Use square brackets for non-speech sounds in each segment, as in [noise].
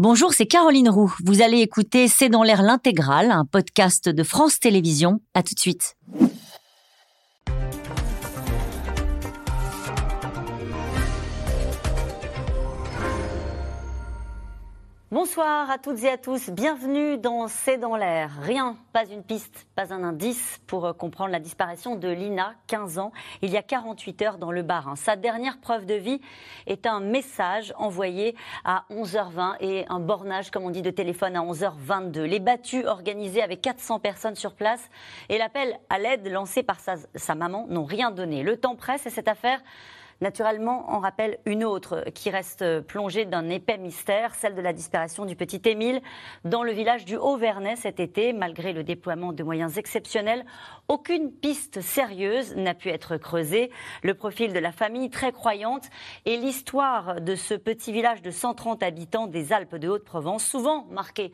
Bonjour, c'est Caroline Roux. Vous allez écouter C'est dans l'air l'intégrale, un podcast de France Télévisions. À tout de suite. Bonsoir à toutes et à tous, bienvenue dans C'est dans l'air. Rien, pas une piste, pas un indice pour euh, comprendre la disparition de Lina, 15 ans, il y a 48 heures dans le Bas-Rhin. Sa dernière preuve de vie est un message envoyé à 11h20 et un bornage, comme on dit, de téléphone à 11h22. Les battues organisées avec 400 personnes sur place et l'appel à l'aide lancé par sa maman n'ont rien donné. Le temps presse et cette affaire Naturellement, on rappelle une autre qui reste plongée d'un épais mystère, celle de la disparition du petit Émile dans le village du Haut-Vernay cet été. Malgré le déploiement de moyens exceptionnels, aucune piste sérieuse n'a pu être creusée. Le profil de la famille très croyante et l'histoire de ce petit village de 130 habitants des Alpes de Haute-Provence, souvent marqué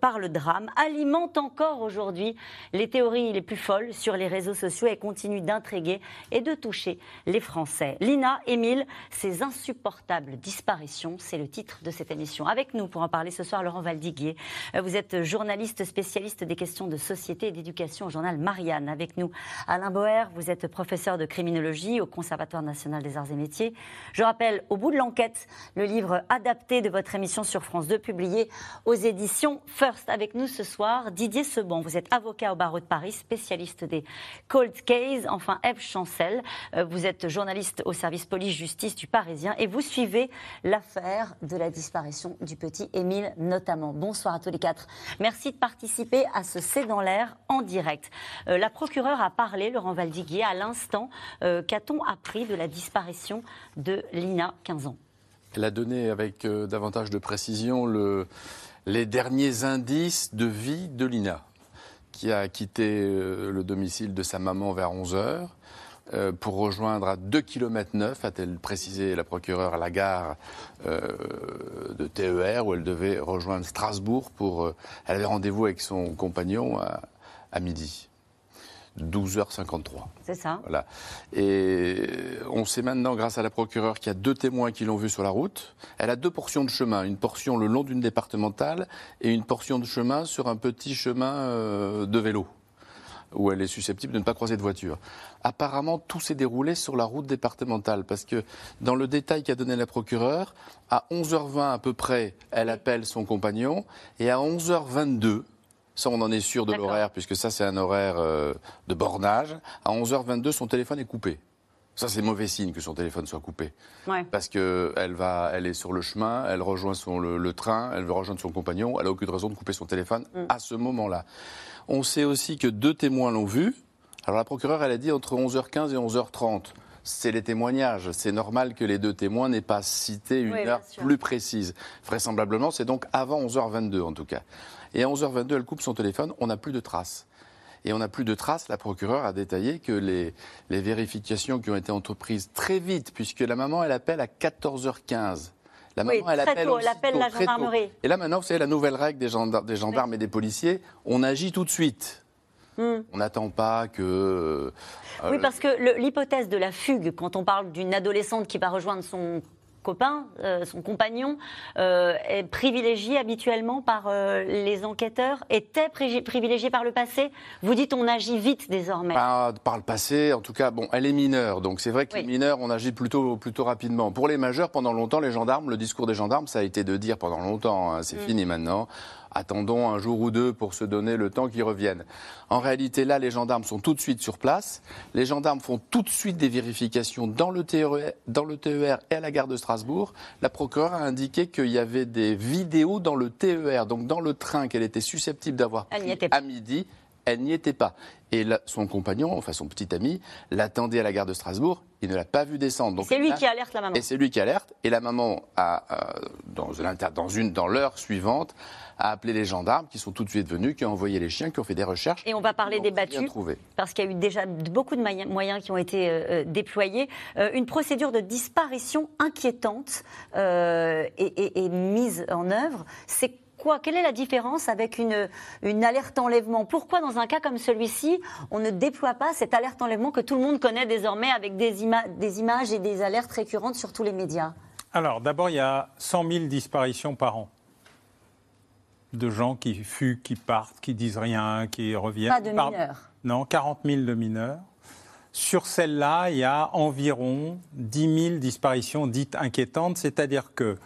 par le drame, alimente encore aujourd'hui les théories les plus folles sur les réseaux sociaux et continue d'intriguer et de toucher les Français. Lina, Émile, ces insupportables disparitions, c'est le titre de cette émission. Avec nous pour en parler ce soir, Laurent Valdiguier. Euh, vous êtes journaliste spécialiste des questions de société et d'éducation au journal Marianne. Avec nous, Alain Boer, vous êtes professeur de criminologie au Conservatoire national des arts et métiers. Je rappelle, au bout de l'enquête, le livre adapté de votre émission sur France 2, publié aux éditions First. Avec nous ce soir, Didier Sebon. Vous êtes avocat au barreau de Paris, spécialiste des cold cases. Enfin, Eve Chancel, euh, vous êtes journaliste au service police-justice du Parisien et vous suivez l'affaire de la disparition du petit Émile notamment. Bonsoir à tous les quatre. Merci de participer à ce C'est dans l'air en direct. Euh, la procureure a parlé, Laurent Valdiguier, à l'instant. Euh, qu'a-t-on appris de la disparition de Lina, 15 ans? Elle a donné avec euh, davantage de précision le, les derniers indices de vie de Lina, qui a quitté le domicile de sa maman vers 11 heures euh, pour rejoindre à 2 km 9, a-t-elle précisé la procureure, la gare euh, de TER où elle devait rejoindre Strasbourg pour. Euh, elle avait rendez-vous avec son compagnon à, à midi. 12h53. C'est ça. Voilà. Et on sait maintenant, grâce à la procureure, qu'il y a deux témoins qui l'ont vue sur la route. Elle a deux portions de chemin, une portion le long d'une départementale et une portion de chemin sur un petit chemin de vélo où elle est susceptible de ne pas croiser de voiture. Apparemment, tout s'est déroulé sur la route départementale, parce que dans le détail qu'a donné la procureure, à 11h20 à peu près, elle appelle son compagnon, et à 11h22, ça on en est sûr de l'horaire, puisque ça c'est un horaire euh, de bornage, à 11h22, son téléphone est coupé. Ça, c'est mauvais signe que son téléphone soit coupé. Parce qu'elle va, elle est sur le chemin, elle rejoint son, le, train, elle veut rejoindre son compagnon, elle n'a aucune raison de couper son téléphone mm. à ce moment-là. On sait aussi que deux témoins l'ont vu. Alors la procureure, elle a dit entre 11h15 et 11h30 c'est les témoignages. C'est normal que les deux témoins n'aient pas cité une heure plus précise. Vraisemblablement, c'est donc avant 11h22 en tout cas. Et à 11h22, elle coupe son téléphone, on n'a plus de traces. Et on n'a plus de traces. La procureure a détaillé que les, les, vérifications qui ont été entreprises très vite, puisque la maman, elle appelle à 14h15. La maman, elle, appelle tôt, elle appelle la gendarmerie. Et là, maintenant, vous savez, la nouvelle règle des gendarmes, des gendarmes et des policiers, on agit tout de suite. Hmm. On n'attend pas que. Euh, oui, parce que l'hypothèse de la fugue, quand on parle d'une adolescente qui va rejoindre son copain, euh, son compagnon, euh, est privilégié habituellement par euh, les enquêteurs, était privilégié par le passé Vous dites on agit vite désormais. par le passé, en tout cas, bon, elle est mineure, donc c'est vrai que les mineurs, on agit plutôt, plutôt rapidement. Pour les majeurs, pendant longtemps, les gendarmes, le discours des gendarmes, ça a été de dire pendant longtemps, hein, c'est mm. fini maintenant attendons un jour ou deux pour se donner le temps qu'ils reviennent. En réalité, là, les gendarmes sont tout de suite sur place. Les gendarmes font tout de suite des vérifications dans le TER, dans le TER et à la gare de Strasbourg. La procureure a indiqué qu'il y avait des vidéos dans le TER, donc dans le train qu'elle était susceptible d'avoir à midi elle n'y était pas. Et son compagnon, enfin son petit ami, l'attendait à la gare de Strasbourg. Il ne l'a pas vu descendre. C'est lui qui alerte la maman. Et c'est lui qui alerte. Et la maman, a, euh, dans, dans, une, dans l'heure suivante, a appelé les gendarmes qui sont tout de suite venus, qui ont envoyé les chiens, qui ont fait des recherches. Et on va parler des battus, parce qu'il y a eu déjà beaucoup de moyens qui ont été euh, euh, déployés. une procédure de disparition inquiétante est, mise en œuvre. C'est quelle est la différence avec une, une alerte enlèvement? Pourquoi, dans un cas comme celui-ci, on ne déploie pas cette alerte enlèvement que tout le monde connaît désormais avec des, des images et des alertes récurrentes sur tous les médias? Alors, d'abord, il y a 100 000 disparitions par an. de gens qui fuient, qui partent, qui disent rien, qui reviennent. Pas de mineurs Non, 40 000 de mineurs. Sur celle-là, il y a environ 10 000 disparitions dites inquiétantes, c'est-à-dire que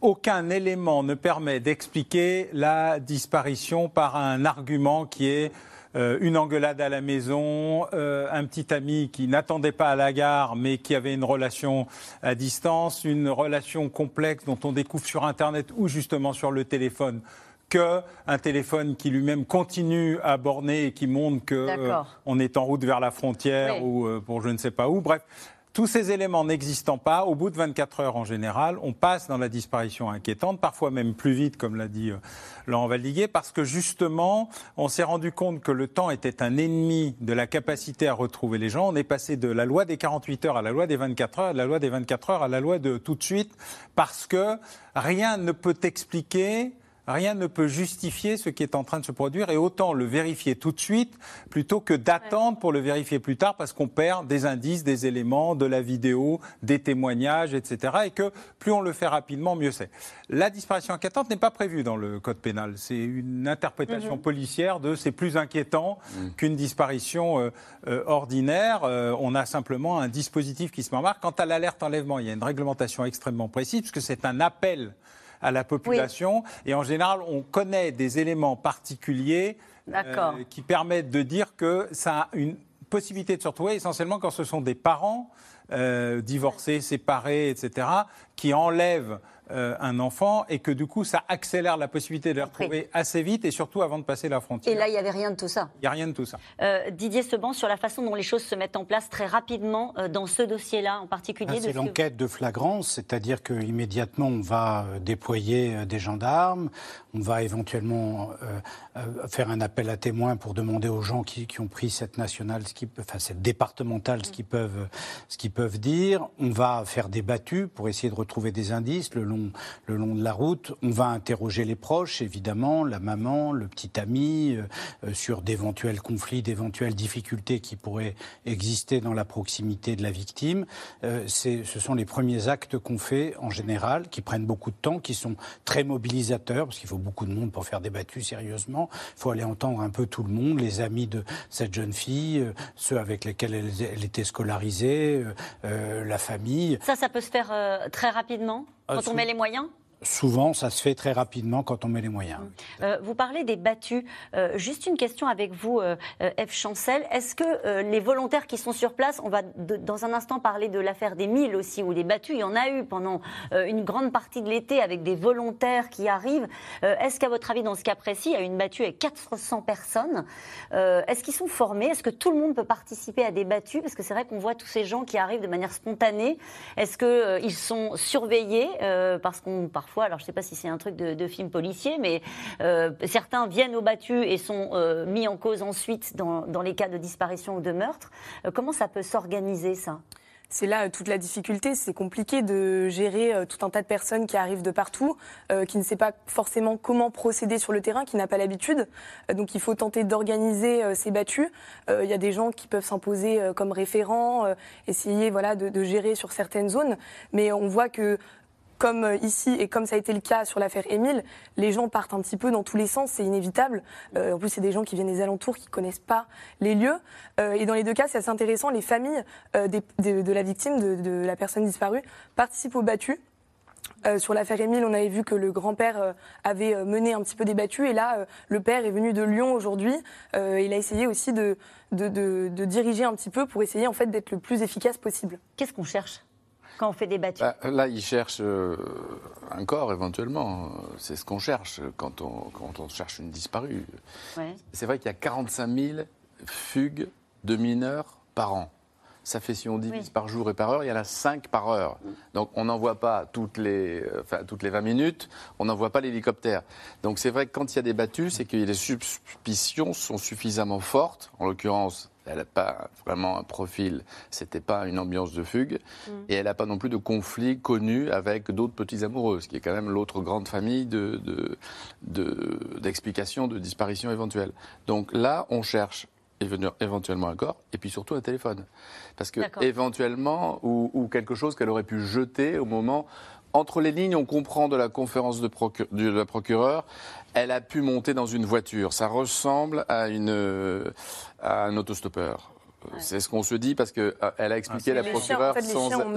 aucun élément ne permet d'expliquer la disparition par un argument qui est euh, une engueulade à la maison, euh, un petit ami qui n'attendait pas à la gare mais qui avait une relation à distance, une relation complexe dont on découvre sur Internet ou justement sur le téléphone qu'un téléphone qui lui-même continue à borner et qui montre qu'on est en route vers la frontière ou pour je ne sais pas où. Bref, tous ces éléments n'existant pas, au bout de 24 heures en général, on passe dans la disparition inquiétante, parfois même plus vite, comme l'a dit Laurent Valdiguier, parce que justement, on s'est rendu compte que le temps était un ennemi de la capacité à retrouver les gens. On est passé de la loi des 48 heures à la loi des 24 heures, de la loi des 24 heures à la loi de tout de suite, parce que rien ne peut expliquer Rien ne peut justifier ce qui est en train de se produire et autant le vérifier tout de suite plutôt que d'attendre pour le vérifier plus tard parce qu'on perd des indices, des éléments, de la vidéo, des témoignages, etc. Et que plus on le fait rapidement, mieux c'est. La disparition inquiétante n'est pas prévue dans le code pénal. C'est une interprétation mhm. policière de c'est plus inquiétant mhm. qu'une disparition euh, euh, ordinaire. Euh, on a simplement un dispositif qui se met en marque. Quant à l'alerte enlèvement, il y a une réglementation extrêmement précise puisque c'est un appel à la population. Et en général, on connaît des éléments particuliers euh, qui permettent de dire que ça a une possibilité de se retrouver essentiellement quand ce sont des parents euh, divorcés, séparés, etc., qui enlèvent euh, un enfant et que du coup ça accélère la possibilité de les retrouver assez vite et surtout avant de passer la frontière. Et là, il n'y avait rien de tout ça. Il n'y a rien de tout ça. Euh, Didier Seban, sur la façon dont les choses se mettent en place très rapidement euh, dans ce dossier-là en particulier. Ah, c'est l'enquête de flagrance, c'est-à-dire qu'immédiatement on va déployer des gendarmes, on va éventuellement faire un appel à témoins pour demander aux gens qui, ont pris cette nationale, ce qui, enfin cette départementale, ce qu'ils peuvent, ce qu'ils peuvent dire. On va faire des battues pour essayer de retrouver des indices le long le long de la route. On va interroger les proches, évidemment, la maman, le petit ami, euh, euh, sur d'éventuels conflits, d'éventuelles difficultés qui pourraient exister dans la proximité de la victime. Euh, ce sont les premiers actes qu'on fait en général, qui prennent beaucoup de temps, qui sont très mobilisateurs, parce qu'il faut beaucoup de monde pour faire des battues sérieusement. Il faut aller entendre un peu tout le monde, les amis de cette jeune fille, ceux avec lesquels elle, était scolarisée, la famille. Ça, ça peut se faire très rapidement ah, quand on met les moyens? Souvent, ça se fait très rapidement quand on met les moyens. Euh, vous parlez des battus. Euh, juste une question avec vous, euh, F. Chancel. Est-ce que les volontaires qui sont sur place, on va dans un instant parler de l'affaire des milles aussi, ou des battus, il y en a eu pendant une grande partie de l'été avec des volontaires qui arrivent. Est-ce qu'à votre avis, dans ce cas précis, il y a une battue avec 400 personnes? Est-ce qu'ils sont formés? Est-ce que tout le monde peut participer à des battus Parce que c'est vrai qu'on voit tous ces gens qui arrivent de manière spontanée. Est-ce qu'ils sont surveillés Parce qu'on parfois alors je ne sais pas si c'est un truc de, film policier, mais euh, certains viennent au battu et sont euh, mis en cause ensuite dans, les cas de disparition ou de meurtre. Euh, comment ça peut s'organiser ça? C'est là toute la difficulté. C'est compliqué de gérer tout un tas de personnes qui arrivent de partout, qui ne sait pas forcément comment procéder sur le terrain, qui n'a pas l'habitude. donc il faut tenter d'organiser ces battus. Il y a des gens qui peuvent s'imposer comme référents, essayer voilà de, de, gérer sur certaines zones. Mais on voit que comme euh, ici et comme ça a été le cas sur l'affaire Émile, les gens partent un petit peu dans tous les sens, c'est inévitable. Euh, en plus, c'est des gens qui viennent des alentours, qui connaissent pas les lieux. Euh, et dans les deux cas, c'est assez intéressant. Les familles de la victime, de, la personne disparue, participent aux battus. sur l'affaire Émile, on avait vu que le grand-père avait mené un petit peu des battus et là, le père est venu de Lyon aujourd'hui. il a essayé aussi de, de, diriger un petit peu pour essayer en fait d'être le plus efficace possible. Qu'est-ce qu'on cherche? Quand on fait des battues bah, Là, ils cherchent euh, un corps éventuellement. C'est ce qu'on cherche quand on, quand on cherche une disparue. C'est vrai qu'il y a 45 000 fugues de mineurs par an. Ça fait, si on divise par jour et par heure, il y en a 5 par heure. Donc on n'en voit pas toutes les, enfin, toutes les 20 minutes, on n'envoie pas l'hélicoptère. Donc c'est vrai que quand il y a des battues, c'est que les suspicions sont suffisamment fortes, en l'occurrence elle n'a pas vraiment un profil, c'était pas une ambiance de fugue, mm. et elle n'a pas non plus de conflit connu avec d'autres petits amoureux, ce qui est quand même l'autre grande famille d'explications de, de, de disparition éventuelle. Donc là, on cherche éventuellement un corps, et puis surtout un téléphone. Parce que éventuellement, ou, quelque chose qu'elle aurait pu jeter au moment entre les lignes, on comprend de la conférence de, de la procureure, elle a pu monter dans une voiture. Ça ressemble à, une, à un autostoppeur. C'est ce qu'on se dit parce qu'elle euh, a expliqué la procureure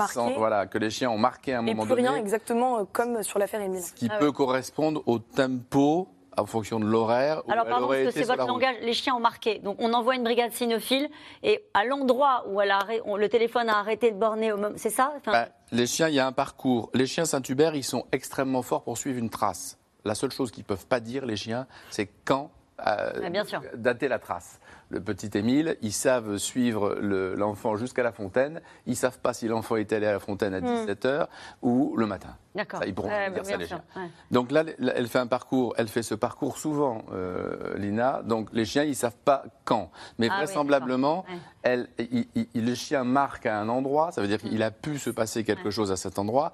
sans, voilà, que les chiens ont marqué à un moment donné. Et plus rien exactement euh, comme sur l'affaire Emile. Ce qui ah peut correspondre au tempo en fonction de l'horaire. Alors pardon, parce que c'est votre langage, les chiens ont marqué. Donc on envoie une brigade cynophile et à l'endroit où elle a, le téléphone a arrêté de borner, c'est ça? Bah, Les chiens, il y a un parcours. Les chiens Saint-Hubert, ils sont extrêmement forts pour suivre une trace. La seule chose qu'ils ne peuvent pas dire, les chiens, c'est quand euh, bien sûr. dater la trace le petit Émile, ils savent suivre l'enfant jusqu'à la fontaine. Ils ne savent pas si l'enfant est allé à la fontaine à 17h hmm. ou le matin. D'accord. Ils pourront dire ça, les chiens. Donc là, elle fait un parcours, elle fait ce parcours souvent, euh, Lina. Donc les chiens, ils ne savent pas quand. Mais ah vraisemblablement, elle, le chien marque à un endroit, ça veut dire qu'il a pu se passer quelque chose à cet endroit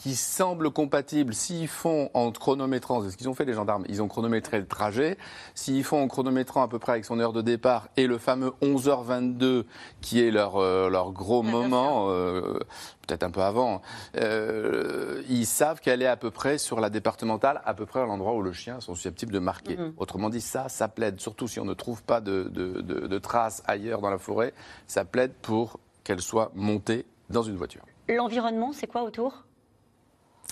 qui semble compatible s'ils font en chronométrant, c'est ce qu'ils ont fait les gendarmes, ils ont chronométré le trajet, s'ils font en chronométrant à peu près avec son heure de départ et le fameux 11h22 qui est leur, euh, leur gros moment, euh, peut-être un peu avant, euh, ils savent qu'elle est à peu près sur la départementale, à peu près à l'endroit où le chien sont susceptibles de marquer. Mm-hmm. Autrement dit, ça, ça plaide, surtout si on ne trouve pas de, de, de traces ailleurs dans la forêt, ça plaide pour qu'elle soit montée dans une voiture. L'environnement, c'est quoi autour?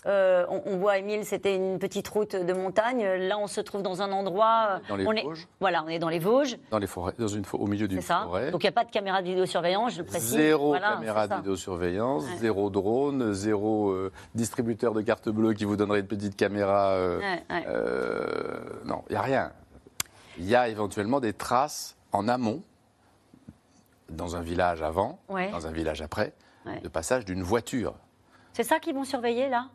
Euh, on, voit, Émile, c'était une petite route de montagne. Là, on se trouve dans un endroit. Dans les on Vosges. Est, voilà, on est dans les Vosges. Dans les forêts, dans une, au milieu d'une forêt. Donc, il n'y a pas de caméra de vidéosurveillance, je le précise. Zéro caméra de vidéosurveillance, zéro drone, zéro euh, distributeur de carte bleue qui vous donnerait une petite caméra. Euh, non, il n'y a rien. Il y a éventuellement des traces en amont, dans un village avant, dans un village après, de passage d'une voiture. C'est ça qu'ils vont surveiller là?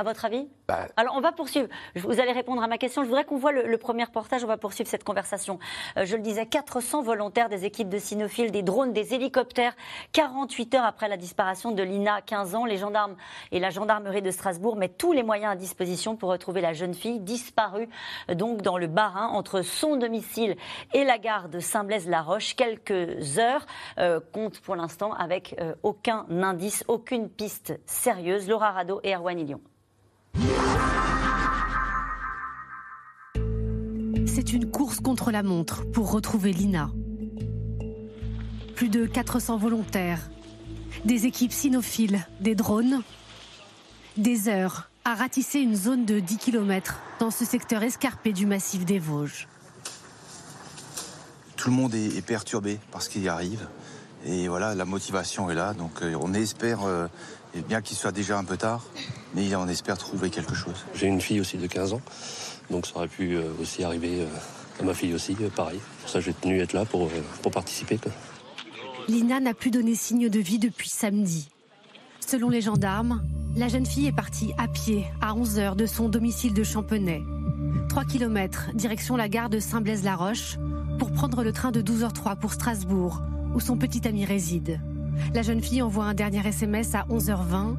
À votre avis bah, Alors, on va poursuivre. Vous allez répondre à ma question. Je voudrais qu'on voit le, premier reportage. On va poursuivre cette conversation. Euh, je le disais, 400 volontaires des équipes de cynophiles, des drones, des hélicoptères. 48 heures après la disparition de Lina, 15 ans, les gendarmes et la gendarmerie de Strasbourg mettent tous les moyens à disposition pour retrouver la jeune fille disparue euh, donc dans le Bas-Rhin entre son domicile et la gare de Saint-Blaise-la-Roche. Quelques heures euh, comptent pour l'instant avec aucun indice, aucune piste sérieuse. Laura Rado et Erwan Ilion. C'est une course contre la montre pour retrouver Lina. Plus de 400 volontaires, des équipes cynophiles, des drones, des heures à ratisser une zone de 10 km dans ce secteur escarpé du massif des Vosges. Tout le monde est perturbé par ce qui arrive. Et voilà, la motivation est là. Donc euh, on espère, euh, bien qu'il soit déjà un peu tard, mais on espère trouver quelque chose. J'ai une fille aussi de 15 ans, donc ça aurait pu euh, aussi arriver à ma fille aussi, pareil. Pour ça, j'ai tenu à être là pour, pour participer. Lina n'a plus donné signe de vie depuis samedi. Selon les gendarmes, la jeune fille est partie à pied à 11h de son domicile de Champenay. 3 km direction la gare de Saint-Blaise-la-Roche pour prendre le train de 12h03 pour Strasbourg, où son petit ami réside. La jeune fille envoie un dernier SMS à 11h20,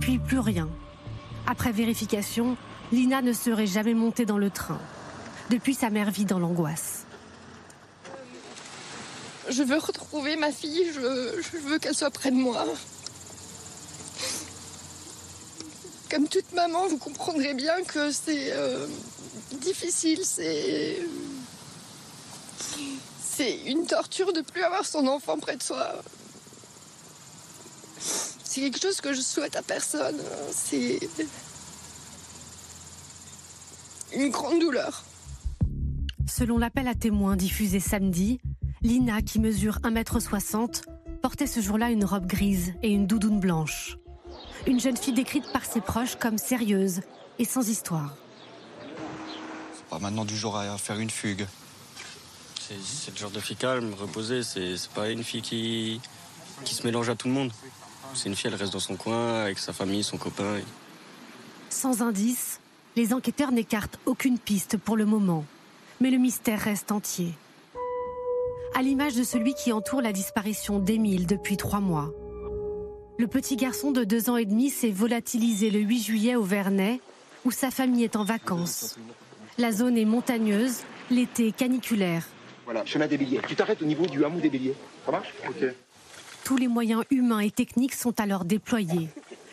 puis plus rien. Après vérification, Lina ne serait jamais montée dans le train. Depuis, sa mère vit dans l'angoisse. Je veux retrouver ma fille, je, veux qu'elle soit près de moi. Comme toute maman, vous comprendrez bien que c'est euh, difficile, c'est c'est une torture de plus avoir son enfant près de soi. C'est quelque chose que je souhaite à personne. C'est une grande douleur. Selon l'appel à témoins diffusé samedi, Lina, qui mesure 1m60, portait ce jour-là une robe grise et une doudoune blanche. Une jeune fille décrite par ses proches comme sérieuse et sans histoire. C'est pas maintenant du jour à faire une fugue. C'est le genre de fille calme, reposée. C'est pas une fille qui, qui se mélange à tout le monde. C'est une fille, elle reste dans son coin avec sa famille, son copain. Sans indice, les enquêteurs n'écartent aucune piste pour le moment. Mais le mystère reste entier. À l'image de celui qui entoure la disparition d'Émile depuis trois mois. Le petit garçon de deux ans et demi s'est volatilisé le 8 juillet au Vernet, où sa famille est en vacances. La zone est montagneuse, l'été caniculaire. Voilà, chemin des Béliers. Tu t'arrêtes au niveau du hameau des Béliers. Ça marche? Ok. Tous les moyens humains et techniques sont alors déployés.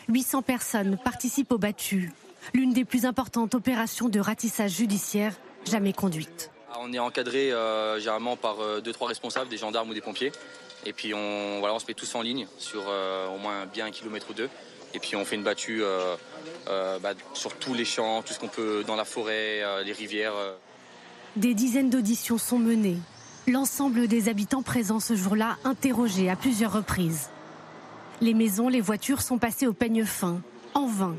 800 personnes participent au battu, l'une des plus importantes opérations de ratissage judiciaire jamais conduite. On est encadré euh, généralement par euh, deux, trois responsables, des gendarmes ou des pompiers. Et puis on, voilà, on se met tous en ligne sur euh, au moins bien un kilomètre ou deux. Et puis on fait une battue bah, sur tous les champs, tout ce qu'on peut dans la forêt, les rivières. Des dizaines d'auditions sont menées. L'ensemble des habitants présents ce jour-là interrogés à plusieurs reprises. Les maisons, les voitures sont passées au peigne fin, en vain.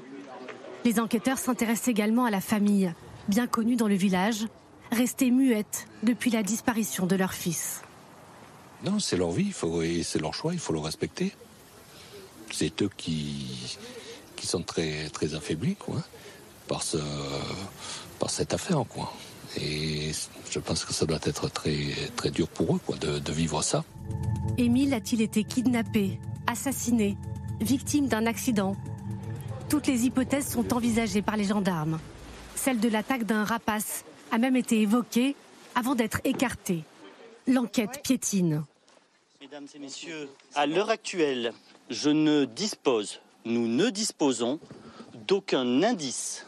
Les enquêteurs s'intéressent également à la famille, bien connue dans le village, restée muette depuis la disparition de leur fils. Non, c'est leur vie, c'est leur choix, il faut le respecter. C'est eux qui, qui sont très, très affaiblis quoi, par, ce, par cette affaire. Et je pense que ça doit être très, très dur pour eux quoi, de, de vivre ça. Émile a-t-il été kidnappé, assassiné, victime d'un accident? Toutes les hypothèses sont envisagées par les gendarmes. Celle de l'attaque d'un rapace a même été évoquée avant d'être écartée. L'enquête piétine. Mesdames et messieurs, à l'heure actuelle, je ne dispose, nous ne disposons d'aucun indice,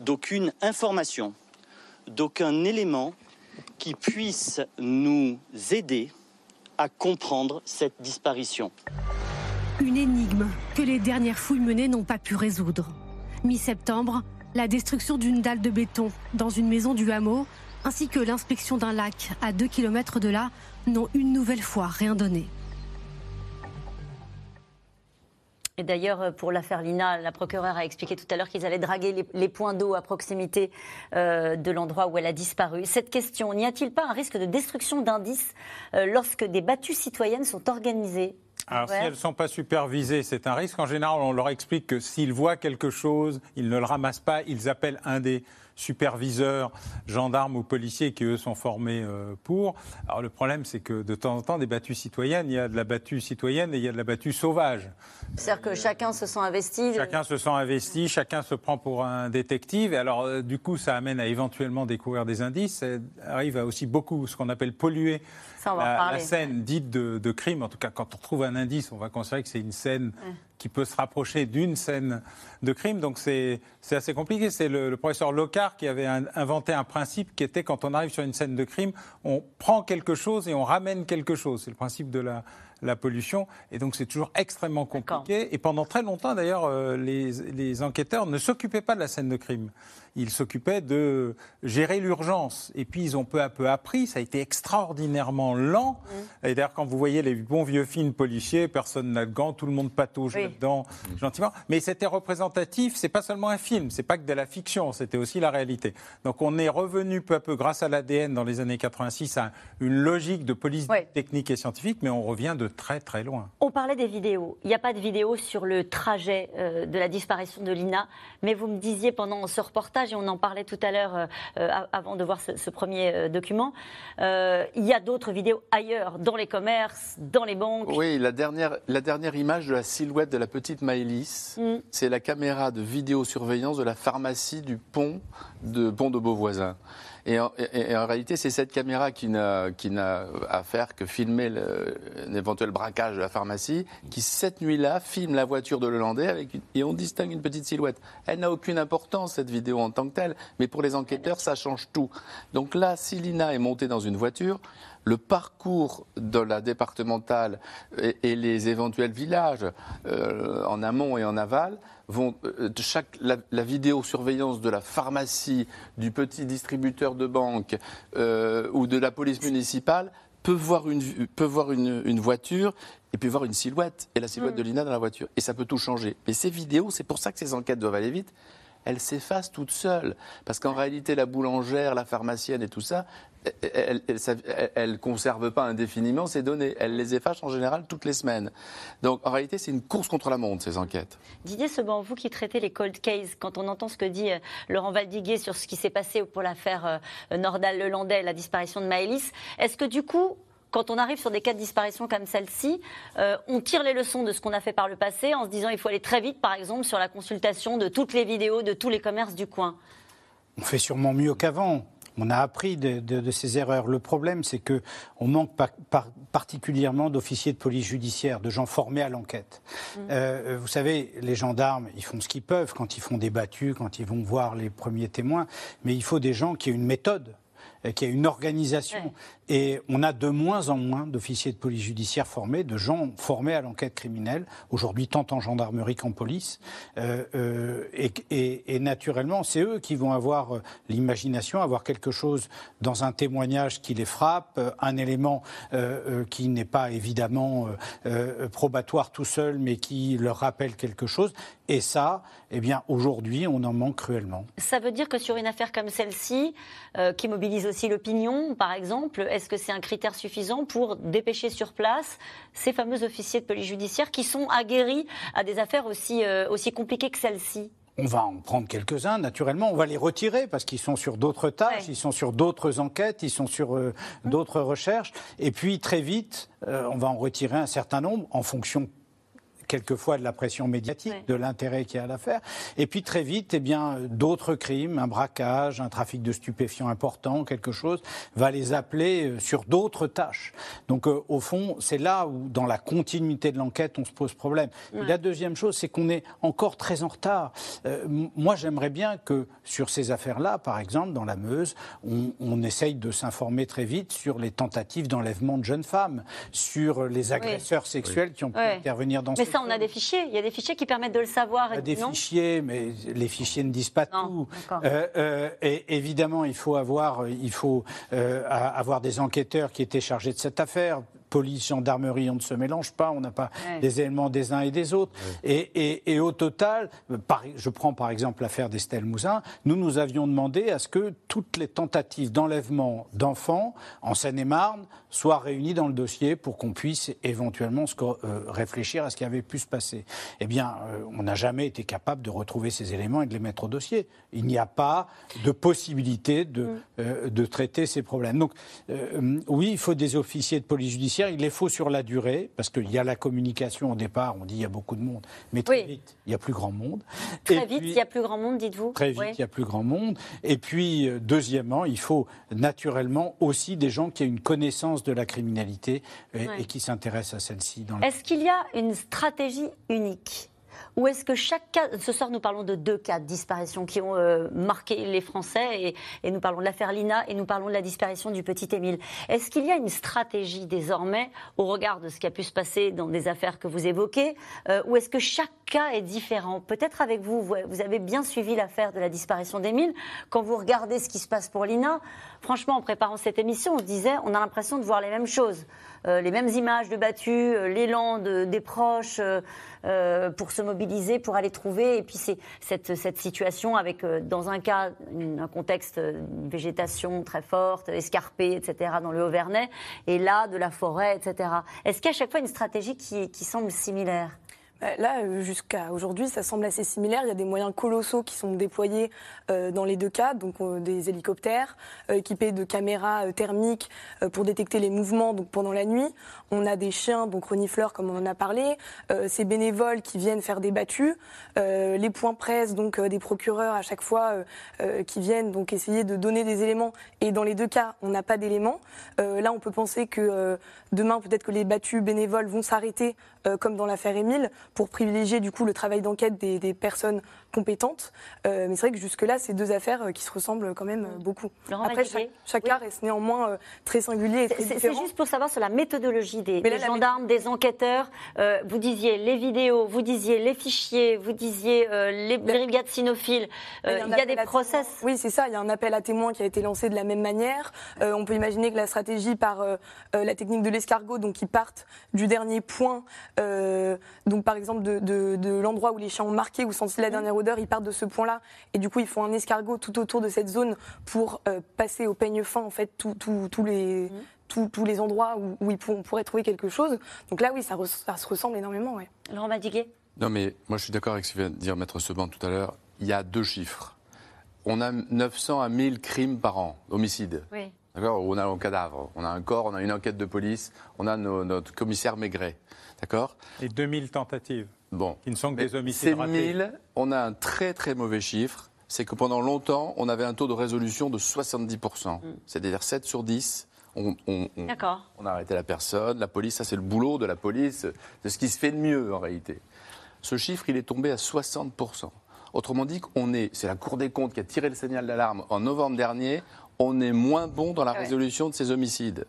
d'aucune information, d'aucun élément qui puisse nous aider à comprendre cette disparition. Une énigme que les dernières fouilles menées n'ont pas pu résoudre. Mi-septembre, la destruction d'une dalle de béton dans une maison du hameau, ainsi que l'inspection d'un lac à 2 km de là, n'ont une nouvelle fois rien donné. Et d'ailleurs, pour l'affaire Lina, la procureure a expliqué tout à l'heure qu'ils allaient draguer les, points d'eau à proximité euh, de l'endroit où elle a disparu. Cette question, n'y a-t-il pas un risque de destruction d'indices euh, lorsque des battues citoyennes sont organisées? Alors, si elles ne sont pas supervisées, c'est un risque. En général, on leur explique que s'ils voient quelque chose, ils ne le ramassent pas, ils appellent un des superviseurs, gendarmes ou policiers qui, eux, sont formés euh, pour. Alors le problème, c'est que de temps en temps, des battues citoyennes, il y a de la battue citoyenne et il y a de la battue sauvage. C'est-à-dire que chacun se sent investi Chacun se sent investi, chacun se prend pour un détective. Et alors, euh, du coup, ça amène à éventuellement découvrir des indices. Ça arrive à aussi beaucoup ce qu'on appelle polluer la, scène dite de, crime. En tout cas, quand on trouve un indice, on va considérer que c'est une scène qui peut se rapprocher d'une scène de crime. Donc c'est assez compliqué. C'est le, professeur Locard qui avait inventé un principe qui était quand on arrive sur une scène de crime, on prend quelque chose et on ramène quelque chose. C'est le principe de la, la pollution. Et donc c'est toujours extrêmement compliqué. Et pendant très longtemps, d'ailleurs, euh, les, les, enquêteurs ne s'occupaient pas de la scène de crime. Ils s'occupaient de gérer l'urgence. Et puis ils ont peu à peu appris. Ça a été extraordinairement lent. Mmh. Et d'ailleurs, quand vous voyez les bons vieux films policiers, personne n'a de gants, tout le monde patauge là-dedans gentiment. Mais c'était représentatif. C'est pas seulement un film. C'est pas que de la fiction. C'était aussi la réalité. Donc on est revenu peu à peu, grâce à l'ADN dans les années 86, à une logique de police technique et scientifique, mais on revient de très très loin. On parlait des vidéos. Il n'y a pas de vidéo sur le trajet euh, de la disparition de Lina, mais vous me disiez pendant ce reportage, et on en parlait tout à l'heure euh, euh, avant de voir ce, premier document, il y a d'autres vidéos ailleurs, dans les commerces, dans les banques. Oui, la dernière, la dernière image de la silhouette de la petite Maëlys, mm. c'est la caméra de vidéosurveillance de la pharmacie du pont de Pont de Beauvoisin. Et en, réalité, c'est cette caméra qui n'a à faire que filmer un éventuel braquage de la pharmacie, qui cette nuit-là filme la voiture de Lelandais avec et on distingue une petite silhouette. Elle n'a aucune importance cette vidéo en tant que telle, mais pour les enquêteurs, ça change tout. Donc là, si Lina est montée dans une voiture, le parcours de la départementale et, les éventuels villages euh, en amont et en aval vont euh, chaque la, vidéosurveillance de la pharmacie, du petit distributeur de banque euh, ou de la police municipale peut voir une peut voir une, voiture et puis voir une silhouette et la silhouette mm. de Lina dans la voiture et ça peut tout changer. Mais ces vidéos, c'est pour ça que ces enquêtes doivent aller vite elles s'effacent toutes seules. Parce qu'en réalité, la boulangère, la pharmacienne et tout ça, elle ne conserve pas indéfiniment ces données. Elle les efface en général toutes les semaines. Donc en réalité, c'est une course contre la montre, ces enquêtes. Didier Seban, vous qui traitez les cold cases, quand on entend ce que dit euh, Laurent Valdiguier sur ce qui s'est passé pour l'affaire euh, Nordal-Lelandais, la disparition de Maëlys, est-ce que du coup, quand on arrive sur des cas de disparition comme celle-ci, euh, on tire les leçons de ce qu'on a fait par le passé en se disant il faut aller très vite, par exemple, sur la consultation de toutes les vidéos de tous les commerces du coin On fait sûrement mieux qu'avant. on a appris de, de- de ces erreurs. Le problème, c'est que on manque par- par- particulièrement d'officiers de police judiciaire, de gens formés à l'enquête. Euh, vous savez, les gendarmes, ils font ce qu'ils peuvent quand ils font des battues, quand ils vont voir les premiers témoins, mais il faut des gens qui aient une méthode euh, qui a une organisation. Et on a de moins en moins d'officiers de police judiciaire formés, de gens formés à l'enquête criminelle, aujourd'hui tant en gendarmerie qu'en police. Euh, euh, et, et- et naturellement, c'est eux qui vont avoir l'imagination, avoir quelque chose dans un témoignage qui les frappe, un élément euh, qui n'est pas évidemment probatoire tout seul, mais qui leur rappelle quelque chose. Et ça, eh bien, aujourd'hui, on en manque cruellement. Ça veut dire que sur une affaire comme celle-ci, qui mobilise aussi l'opinion, par exemple, est-ce que c'est un critère suffisant pour dépêcher sur place ces fameux officiers de police judiciaire qui sont aguerris à des affaires aussi, euh, aussi compliquées que celle-ci On va en prendre quelques-uns, naturellement. On va les retirer parce qu'ils sont sur d'autres tâches, ils sont sur d'autres enquêtes, ils sont sur euh, d'autres recherches. Et puis, très vite, euh, on va en retirer un certain nombre en fonction quelquefois de la pression médiatique, de l'intérêt qu'il y a à l'affaire. Et puis très vite, eh bien, d'autres crimes, un braquage, un trafic de stupéfiants important, quelque chose, va les appeler euh, sur d'autres tâches. Donc euh, au fond, c'est là où, dans la continuité de l'enquête, on se pose problème. Ouais. la deuxième chose, c'est qu'on est encore très en retard. Euh, moi, j'aimerais bien que sur ces affaires-là, par exemple, dans la Meuse, on, on essaye de s'informer très vite sur les tentatives d'enlèvement de jeunes femmes, sur les agresseurs sexuels qui ont pu intervenir dans Mais ces ça, on a des fichiers. Il y a des fichiers qui permettent de le savoir. et des non fichiers, mais les fichiers ne disent pas tout. Euh, euh, et évidemment, il faut avoir, il faut euh, avoir des enquêteurs qui étaient chargés de cette affaire. Police, gendarmerie, on ne se mélange pas, on n'a pas Ouais. les éléments des uns et des autres. Et, et- et au total, par- je prends par exemple l'affaire d'Estelle Mouzin, nous nous avions demandé à ce que toutes les tentatives d'enlèvement d'enfants en Seine-et-Marne soient réunies dans le dossier pour qu'on puisse éventuellement se euh, réfléchir à ce qui avait pu se passer. Eh bien, euh, on n'a jamais été capable de retrouver ces éléments et de les mettre au dossier. Il n'y a pas de possibilité de, euh, de traiter ces problèmes. Donc, euh, oui, il faut des officiers de police judiciaire. Il les faut sur la durée, parce qu'il y a la communication au départ. On dit il y a beaucoup de monde, mais très Oui. vite, il y a plus grand monde. Très Et vite, puis- il y a plus grand monde, dites-vous Très vite, Ouais. il y a plus grand monde. Et puis, euh, deuxièmement, il faut naturellement aussi des gens qui aient une connaissance de la criminalité et, Ouais. et qui s'intéressent à celle-ci. Est-ce qu'il y a une stratégie unique? Ou est-ce que chaque cas, ce soir nous parlons de deux cas de disparition qui ont euh, marqué les Français et, nous parlons de l'affaire Lina et nous parlons de la disparition du petit Émile. Est-ce qu'il y a une stratégie désormais au regard de ce qui a pu se passer dans des affaires que vous évoquez euh, ou est-ce que chaque cas est différent? Peut-être avec vous, vous, vous avez bien suivi l'affaire de la disparition d'Émile. Quand vous regardez ce qui se passe pour Lina, franchement, en préparant cette émission, on se disait, on a l'impression de voir les mêmes choses. Euh, les mêmes images de battus, euh, l'élan de- des proches euh, pour se mobiliser, pour aller trouver. Et puis c'est cette, situation avec, dans un cas, un contexte une végétation très forte, escarpée, etc., dans le Haut-Vernay, et là, de la forêt, etc. Est-ce qu'il y a à chaque fois une stratégie qui, semble similaire? Là, euh, jusqu'à aujourd'hui, ça semble assez similaire. Il y a des moyens colossaux qui sont déployés euh, dans les deux cas, donc euh, des hélicoptères euh, équipés de caméras euh, thermiques euh, pour détecter les mouvements pendant la nuit. On a des chiens, donc renifleurs comme on en a parlé, euh, ces bénévoles qui viennent faire des battues, euh, les points presse donc euh, des procureurs à chaque fois euh, euh, qui viennent donc essayer de donner des éléments. Et dans les deux cas, on n'a pas d'éléments. Euh, là, on peut penser que euh, demain, peut-être que les battus bénévoles vont s'arrêter, euh, comme dans l'affaire Émile, pour privilégier du coup le travail d'enquête des, des personnes compétentes. Euh, mais c'est vrai que jusque-là, c'est deux affaires euh, qui se ressemblent quand même euh, beaucoup. Laurent Après, chaque, chaque cas reste néanmoins euh, très singulier et très C'est- C'est différent. juste pour savoir sur la méthodologie des, gendarmes, des enquêteurs. Euh, vous disiez les vidéos, vous disiez les fichiers, vous disiez les brigades cynophiles. Il y a des process. témoins. Oui, c'est ça. Il y a un appel à témoins qui a été lancé de la même manière. On peut imaginer que la stratégie par la technique de l'escargot, donc qui partent du dernier point, donc par exemple de, de- de l'endroit où les chiens ont marqué ou senti la dernière odeur, ils partent de ce point-là et du coup ils font un escargot tout autour de cette zone pour euh, passer au peigne fin en fait tous les tous, tous les endroits où, où ils pour- on pourrait trouver quelque chose. Donc là oui, ça, se ressemble énormément. Ouais. Laurent Madiguet Non, mais moi, je suis d'accord avec ce que vient de dire Maître Seban tout à l'heure. Il y a deux chiffres. On a 900 à 1000 crimes par an, homicides. Oui. D'accord? On a un cadavre, on a un corps, on a une enquête de police, on a nos- notre commissaire Maigret. D'accord? Et 2000 tentatives. Bon. Qui ne sont que Mais des homicides Ces ratés. 1000, on a un très très mauvais chiffre. c'est que pendant longtemps, on avait un taux de résolution de 70%. C'est-à-dire 7 sur 10. On, on- on- D'accord. on a arrêté la personne, la police, ça c'est le boulot de la police, de ce qui se fait de mieux en réalité. Ce chiffre, il est tombé à 60%. Autrement dit, est, c'est la Cour des comptes qui a tiré le signal d'alarme en novembre dernier, on est moins bon dans la Ah ouais. résolution de ces homicides.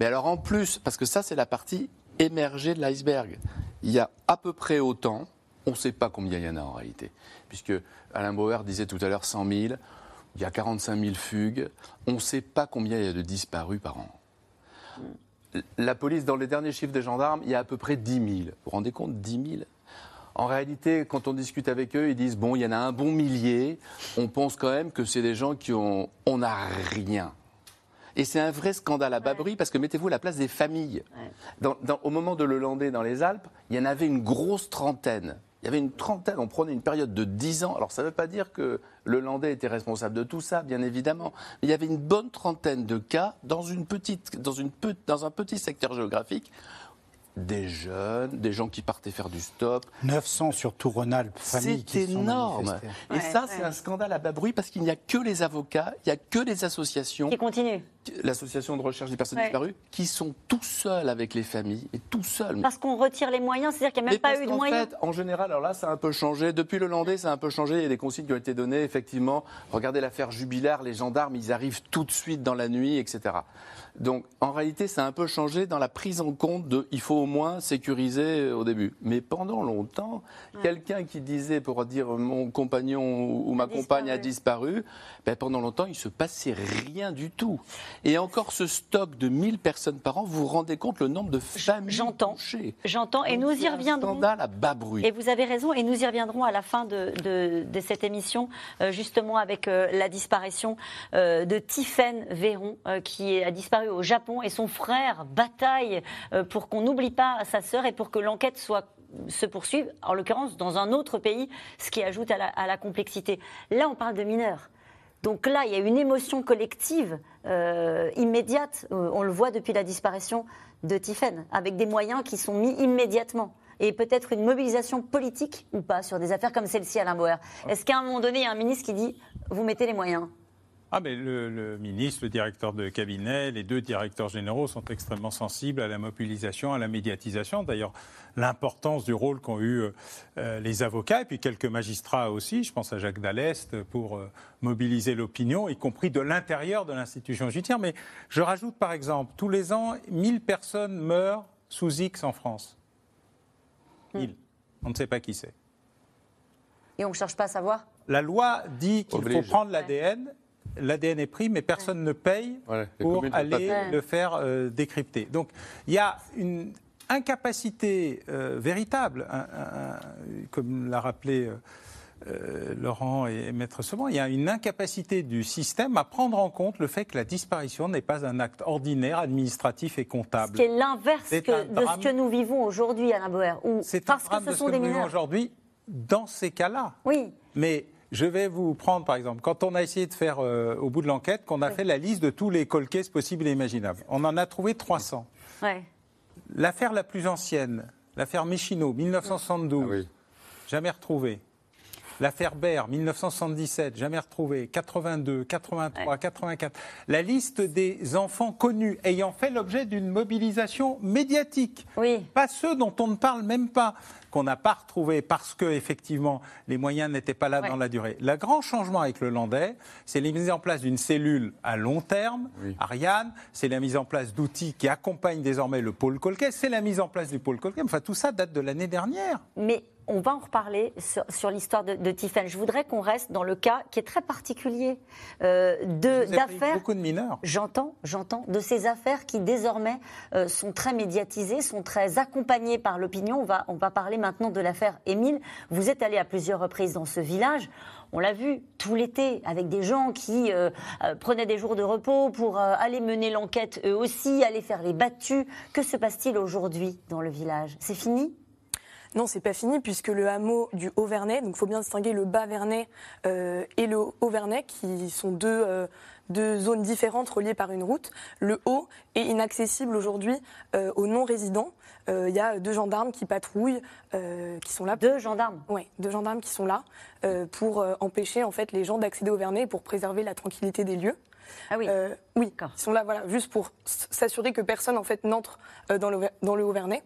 Mais alors en plus, parce que ça c'est la partie émergée de l'iceberg, il y a à peu près autant, on ne sait pas combien il y en a en réalité, puisque Alain Bauer disait tout à l'heure 100 000, il y a 45 000 fugues, on ne sait pas combien il y a de disparus par an. La police, dans les derniers chiffres des gendarmes, il y a à peu près 10 000. Vous vous rendez compte 10 000 En réalité, quand on discute avec eux, ils disent bon, il y en a un bon millier. On pense quand même que c'est des gens qui ont. Rien. Et c'est un vrai scandale à bas bruit parce que mettez-vous à la place des familles. Dans- dans- au moment de Le Landais dans les Alpes, il y en avait une grosse trentaine. Il y avait une trentaine, on prenait une période de 10 ans. Alors ça ne veut pas dire que le Landais était responsable de tout ça, bien évidemment. Mais il y avait une bonne trentaine de cas dans, une petite, dans, une, dans un petit secteur géographique. Des jeunes, des gens qui partaient faire du stop. 900 sur tout Rhône-Alpes, familles C'est énorme. Et Ouais, ça, ouais. c'est un scandale à bas bruit parce qu'il n'y a que les avocats, il n'y a que les associations Qui continue. L'association de recherche des personnes Ouais. disparues, qui sont tout seuls avec les familles et tout seuls. Parce qu'on retire les moyens, c'est-à-dire qu'il n'y a Mais même pas eu de qu'en moyens. fait, en général, alors là, ça a un peu changé. Depuis le Landais, ça a un peu changé. Il y a des consignes qui ont été données, effectivement. Regardez l'affaire Jubilaire, les gendarmes, ils arrivent tout de suite dans la nuit, etc. Donc, en réalité, ça a un peu changé dans la prise en compte de il faut au moins sécuriser euh, au début. Mais pendant longtemps, quelqu'un qui disait pour dire mon compagnon ou ma compagne a disparu, ben, pendant longtemps, il se passait rien du tout. Et encore ce stock de 1000 personnes par an, vous vous rendez compte le nombre de familles J'entends. touchées J'entends, et nous y un reviendrons. scandale à bas bruit. Et vous avez raison, et nous y reviendrons à la fin de, de- de cette émission, euh, justement avec euh, la disparition euh, de Tiphaine Véron, qui a disparu au Japon, et son frère bataille pour qu'on n'oublie pas sa sœur et pour que l'enquête soit se poursuive, en l'occurrence dans un autre pays, ce qui ajoute à la, à la complexité. Là, on parle de mineurs. Donc là, il y a une émotion collective euh, immédiate. Euh, on le voit depuis la disparition de Tiphaine, avec des moyens qui sont mis immédiatement. Et peut-être une mobilisation politique ou pas sur des affaires comme celle-ci, Alain Bauer. Est-ce qu'à un moment donné, il y a un ministre qui dit Vous mettez les moyens Ah, mais le, le ministre, le directeur de cabinet, les deux directeurs généraux sont extrêmement sensibles à la mobilisation, à la médiatisation. D'ailleurs, l'importance du rôle qu'ont eu euh, les avocats et puis quelques magistrats aussi, je pense à Jacques Dallest, pour euh, mobiliser l'opinion, y compris de l'intérieur de l'institution judiciaire. Mais je rajoute par exemple, tous les ans, 1000 personnes meurent sous X en France. 1000. On ne sait pas qui c'est. Et on ne cherche pas à savoir? La loi dit qu'il faut prendre l'ADN. L'ADN est pris, mais personne ne paye pour aller le faire euh, décrypter. Donc il y a une incapacité euh, véritable, un- un- un- comme l'a rappelé euh, Laurent et Maître Sevran, il y a une incapacité du système à prendre en compte le fait que la disparition n'est pas un acte ordinaire, administratif et Ce comptable. qui est l'inverse C'est un de ce que nous vivons aujourd'hui, Alain C'est un parce que ce de ce sont que des nous vivons aujourd'hui dans ces cas-là. Oui. Mais je vais vous prendre, par exemple, quand on a essayé de faire, euh, au bout de l'enquête, qu'on a fait la liste de tous les cold cases possibles et imaginables. On en a trouvé 300. Ouais. L'affaire la plus ancienne, l'affaire Méchineau, 1972, jamais retrouvée. L'affaire Baird, 1977, jamais retrouvée. 82, 83, 84. La liste des enfants connus ayant fait l'objet d'une mobilisation médiatique. Pas ceux dont on ne parle même pas, qu'on n'a pas retrouvés parce que, effectivement, les moyens n'étaient pas là dans la durée. Le grand changement avec le Landais, c'est la mise en place d'une cellule à long terme, Ariane, c'est la mise en place d'outils qui accompagnent désormais le pôle Colquet, c'est la mise en place du pôle Colquet. Enfin, tout ça date de l'année dernière. Mais on va en reparler sur, sur l'histoire de, de Tiphaine. Je voudrais qu'on reste dans le cas qui est très particulier euh, de d'affaires. beaucoup de mineurs. J'entends, j'entends de ces affaires qui désormais euh, sont très médiatisées, sont très accompagnées par l'opinion. On va, on va parler maintenant de l'affaire Émile. Vous êtes allé à plusieurs reprises dans ce village. On l'a vu tout l'été avec des gens qui euh, euh, prenaient des jours de repos pour aller mener l'enquête eux aussi, aller faire les battus. Que se passe-t-il aujourd'hui dans le village? C'est fini? Non, c'est pas fini puisque le hameau du Haut-Vernay, donc il faut bien distinguer le Bas-Vernay euh, et le Haut-Vernay qui sont deux, euh, deux zones différentes reliées par une route. Le Haut est inaccessible aujourd'hui euh, aux non-résidents. Euh, Il y a deux gendarmes qui patrouillent, euh, qui sont là. Deux gendarmes? Oui, deux gendarmes qui sont là euh, pour euh, empêcher en fait les gens d'accéder au Vernet et pour préserver la tranquillité des lieux. Ah oui. Euh, oui, ils sont là, voilà, juste pour s'assurer que personne en fait n'entre euh, dans le dans le Haut-Vernay.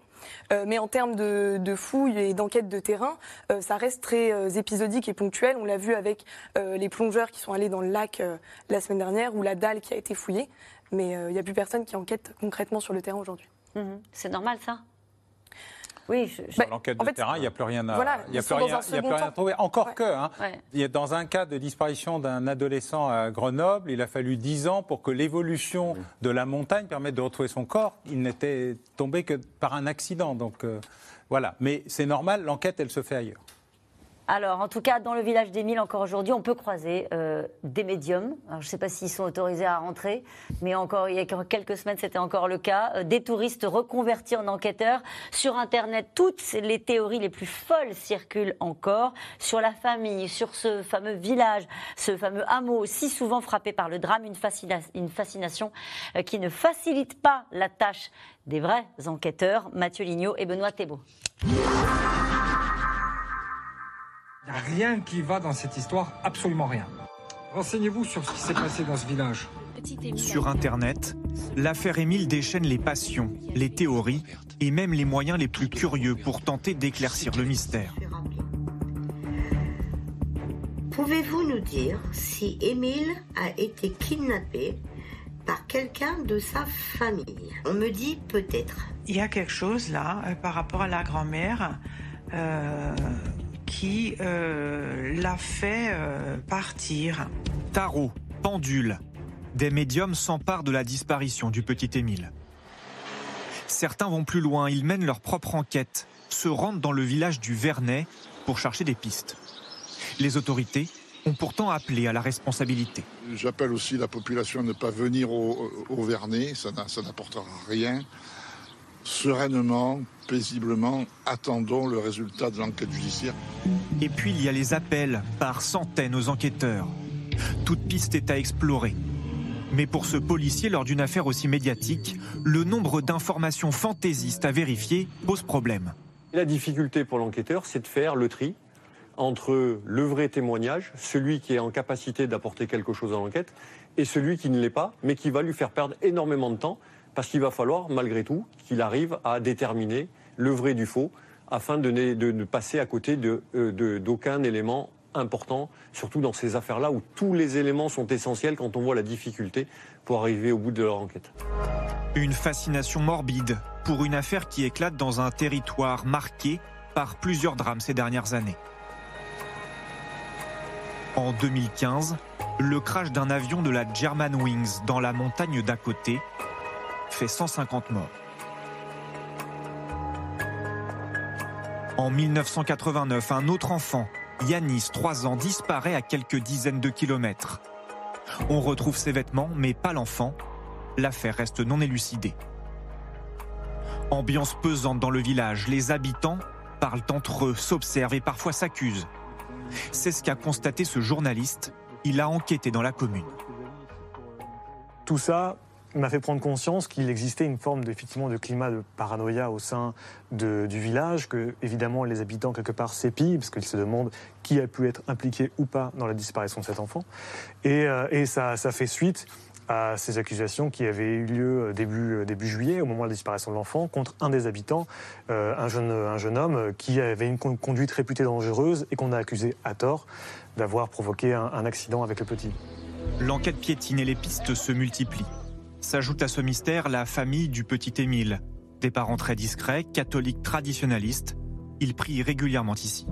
Euh, mais en termes de, fouilles et d'enquête de terrain, euh, ça reste très euh, épisodique et ponctuel. On l'a vu avec les plongeurs qui sont allés dans le lac la semaine dernière ou la dalle qui a été fouillée. Mais il n'y a plus personne qui enquête concrètement sur le terrain aujourd'hui. Mhm. C'est normal ça? Oui, je, je- Sur l'enquête de en fait, terrain, il n'y a plus rien à, voilà, il y a plus rien, un il y a plus rien à trouver. Encore Ouais. que, hein, Ouais. il y a dans un cas de disparition d'un adolescent à Grenoble, il a fallu 10 ans pour que l'évolution de la montagne permette de retrouver son corps. Il n'était tombé que par un accident. Donc euh, voilà. Mais c'est normal, l'enquête, elle se fait ailleurs. Alors, en tout cas, dans le village d'Émile, encore aujourd'hui, on peut croiser euh, des médiums. Je ne sais pas s'ils sont autorisés à rentrer, mais encore il y a quelques semaines, c'était encore le cas. Euh, des touristes reconvertis en enquêteurs. Sur Internet, toutes les théories les plus folles circulent encore sur la famille, sur ce fameux village, ce fameux hameau, si souvent frappé par le drame, une fascination euh, qui ne facilite pas la tâche des vrais enquêteurs, Mathieu Lignot et Benoît Thébault. Il n'y a rien qui va dans cette histoire, absolument rien. Renseignez-vous sur ce qui s'est passé dans ce village. Sur Internet, l'affaire Émile déchaîne les passions, les théories et même les moyens les plus curieux pour tenter d'éclaircir le mystère. Pouvez-vous nous dire si Émile a été kidnappé par quelqu'un de sa famille? On me dit peut-être. Il y a quelque chose là euh, par rapport à la grand-mère euh, qui euh, l'a fait euh, partir. Tarot, pendule, des médiums s'emparent de la disparition du petit Émile. Certains vont plus loin, ils mènent leur propre enquête, se rendent dans le village du Vernet pour chercher des pistes. Les autorités ont pourtant appelé à la responsabilité. J'appelle aussi la population à ne pas venir au, au Vernet, ça n'a- ça n'apportera rien. Sereinement, paisiblement, attendons le résultat de l'enquête judiciaire. Et puis il y a les appels par centaines aux enquêteurs. Toute piste est à explorer. Mais pour ce policier, lors d'une affaire aussi médiatique, le nombre d'informations fantaisistes à vérifier pose problème. La difficulté pour l'enquêteur, c'est de faire le tri entre le vrai témoignage, celui qui est en capacité d'apporter quelque chose à l'enquête, et celui qui ne l'est pas, mais qui va lui faire perdre énormément de temps, parce qu'il va falloir, malgré tout, qu'il arrive à déterminer le vrai du faux, afin de ne, de passer à côté euh, d'aucun élément important, surtout dans ces affaires-là où tous les éléments sont essentiels quand on voit la difficulté pour arriver au bout de leur enquête. Une fascination morbide pour une affaire qui éclate dans un territoire marqué par plusieurs drames ces dernières années. En 2015, le crash d'un avion de la Germanwings dans la montagne d'à côté fait 150 morts. En 1989, un autre enfant, Yanis, 3 ans, disparaît à quelques dizaines de kilomètres. On retrouve ses vêtements, mais pas l'enfant. L'affaire reste non élucidée. Ambiance pesante dans le village, les habitants parlent entre eux, s'observent et parfois s'accusent. C'est ce qu'a constaté ce journaliste. Il a enquêté dans la commune. Tout ça m'a fait prendre conscience qu'il existait une forme effectivement, de climat de paranoïa au sein de- du village, que évidemment les habitants quelque part s'épient, parce qu'ils se demandent qui a pu être impliqué ou pas dans la disparition de cet enfant. Et, euh, et ça, ça fait suite à ces accusations qui avaient eu lieu euh, début, euh, début juillet, au moment de la disparition de l'enfant, contre un des habitants, un, jeune, un jeune homme qui avait une con- conduite réputée dangereuse et qu'on a accusé à tort d'avoir provoqué un accident avec le petit. L'enquête piétine et les pistes se multiplient. S'ajoute à ce mystère la famille du petit Émile. Des parents très discrets, catholiques traditionnalistes, ils prient régulièrement ici.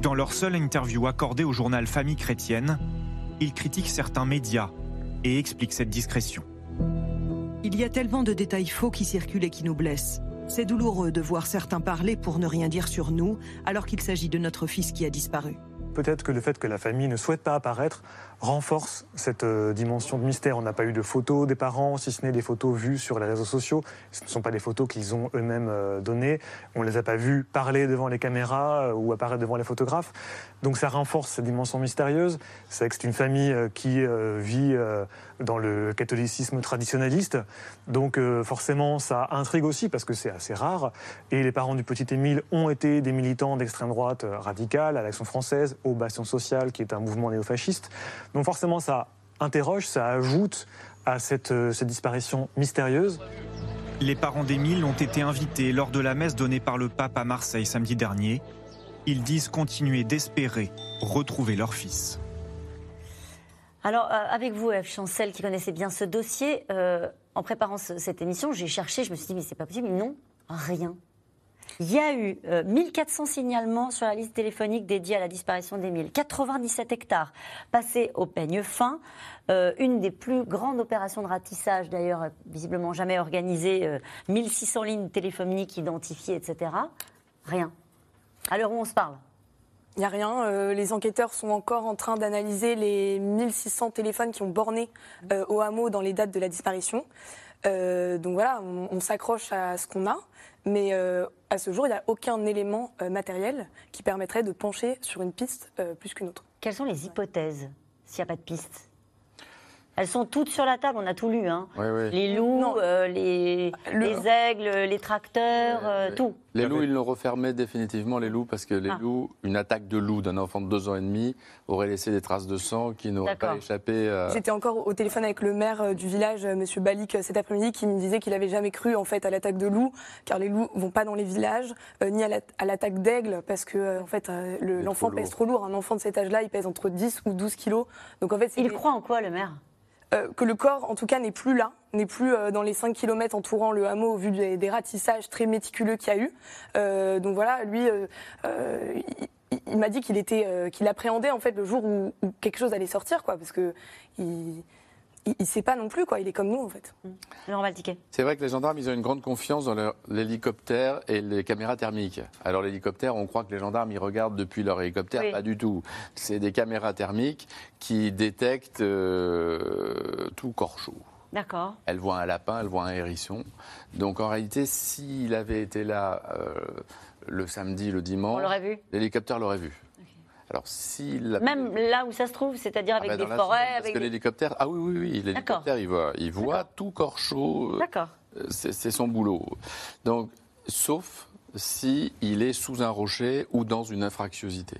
Dans leur seule interview accordée au journal Famille chrétienne, ils critiquent certains médias et expliquent cette discrétion. Il y a tellement de détails faux qui circulent et qui nous blessent. C'est douloureux de voir certains parler pour ne rien dire sur nous, alors qu'il s'agit de notre fils qui a disparu. peut-être que le fait que la famille ne souhaite pas apparaître renforce cette euh, dimension de mystère. On n'a pas eu de photos des parents, si ce n'est des photos vues sur les réseaux sociaux. Ce ne sont pas des photos qu'ils ont eux-mêmes euh, données. On ne les a pas vus parler devant les caméras euh, ou apparaître devant les photographes. Donc ça renforce cette dimension mystérieuse. C'est que c'est une famille qui vit dans le catholicisme traditionnaliste. Donc forcément, ça intrigue aussi parce que c'est assez rare. Et les parents du petit Émile ont été des militants d'extrême droite radicale, à l'Action française, au Bastion social, qui est un mouvement néofasciste. Donc forcément, ça interroge, ça ajoute à cette, euh, cette disparition mystérieuse. Les parents d'Émile ont été invités lors de la messe donnée par le pape à Marseille samedi dernier. Ils disent continuer d'espérer retrouver leur fils. Alors, euh, avec vous, Eve Chancel, qui connaissait bien ce dossier, euh, en préparant ce- cette émission, j'ai cherché, je me suis dit, mais c'est pas possible. Non, rien. Il y a eu euh, 1400 signalements sur la liste téléphonique dédiée à la disparition d'Émile. 97 hectares passés au peigne fin. Euh, une des plus grandes opérations de ratissage, d'ailleurs, euh, visiblement jamais organisée. euh, 1600 lignes téléphoniques identifiées, etc. Rien. À l'heure où on se parle. Il n'y a rien. euh, les enquêteurs sont encore en train d'analyser les 1600 téléphones qui ont borné euh, au hameau dans les dates de la disparition. Euh, donc voilà, on, on s'accroche à ce qu'on a. Mais euh, à ce jour, il n'y a aucun élément euh, matériel qui permettrait de pencher sur une piste plus qu'une autre. Quelles sont les hypothèses s'il n'y a pas de piste? Elles sont toutes sur la table, on a tout lu. Hein. Oui, oui. Les loups, euh, les, les aigles, les tracteurs, euh, tout. Les loups, ils l'ont refermé définitivement, les loups, parce que les Ah. loups, une attaque de loup d'un enfant de deux ans et demi aurait laissé des traces de sang qui n'auraient pas échappé à... J'étais encore au téléphone avec le maire euh, du village, euh, Monsieur Balik, euh, cet après-midi, qui me disait qu'il avait jamais cru en fait à l'attaque de loups, car les loups vont pas dans les villages, euh, ni à la- à l'attaque d'aigle, parce que euh, en fait euh, le- l'enfant pèse lourd. trop lourd. Un enfant de cet âge-là, il pèse entre 10 ou 12 kilos. Donc en fait, il croit en quoi le maire? Que le corps, en tout cas, n'est plus là, n'est plus euh, dans les 5 km entourant le hameau au vu des, des ratissages très méticuleux qu'il y a eu. Euh, donc voilà, lui. euh, euh, il- il, m'a dit qu'il était, euh, qu'il appréhendait en fait le jour où, où quelque chose allait sortir, quoi, parce que il, il, il sait pas non plus, quoi. Il est comme nous, en fait. Valtiquet. C'est vrai que les gendarmes, ils ont une grande confiance dans leur- l'hélicoptère et les caméras thermiques. Alors l'hélicoptère, on croit que les gendarmes, ils regardent depuis leur hélicoptère. Oui. Pas du tout. C'est des caméras thermiques qui détectent euh, tout corps chaud. D'accord. Elle voit un lapin, elle voit un hérisson. Donc en réalité, s'il avait été là euh, le samedi, le dimanche, On l'aurait vu l'hélicoptère l'aurait vu. Alors Même là où ça se trouve, c'est-à-dire avec Ah bah, des dans la forêts, parce avec que des... l'hélicoptère, ah oui, oui, oui, l'hélicoptère, il voit, il voit tout corps chaud. euh, D'accord. euh, C'est son boulot. Donc, sauf si il est sous un rocher ou dans une infractuosité.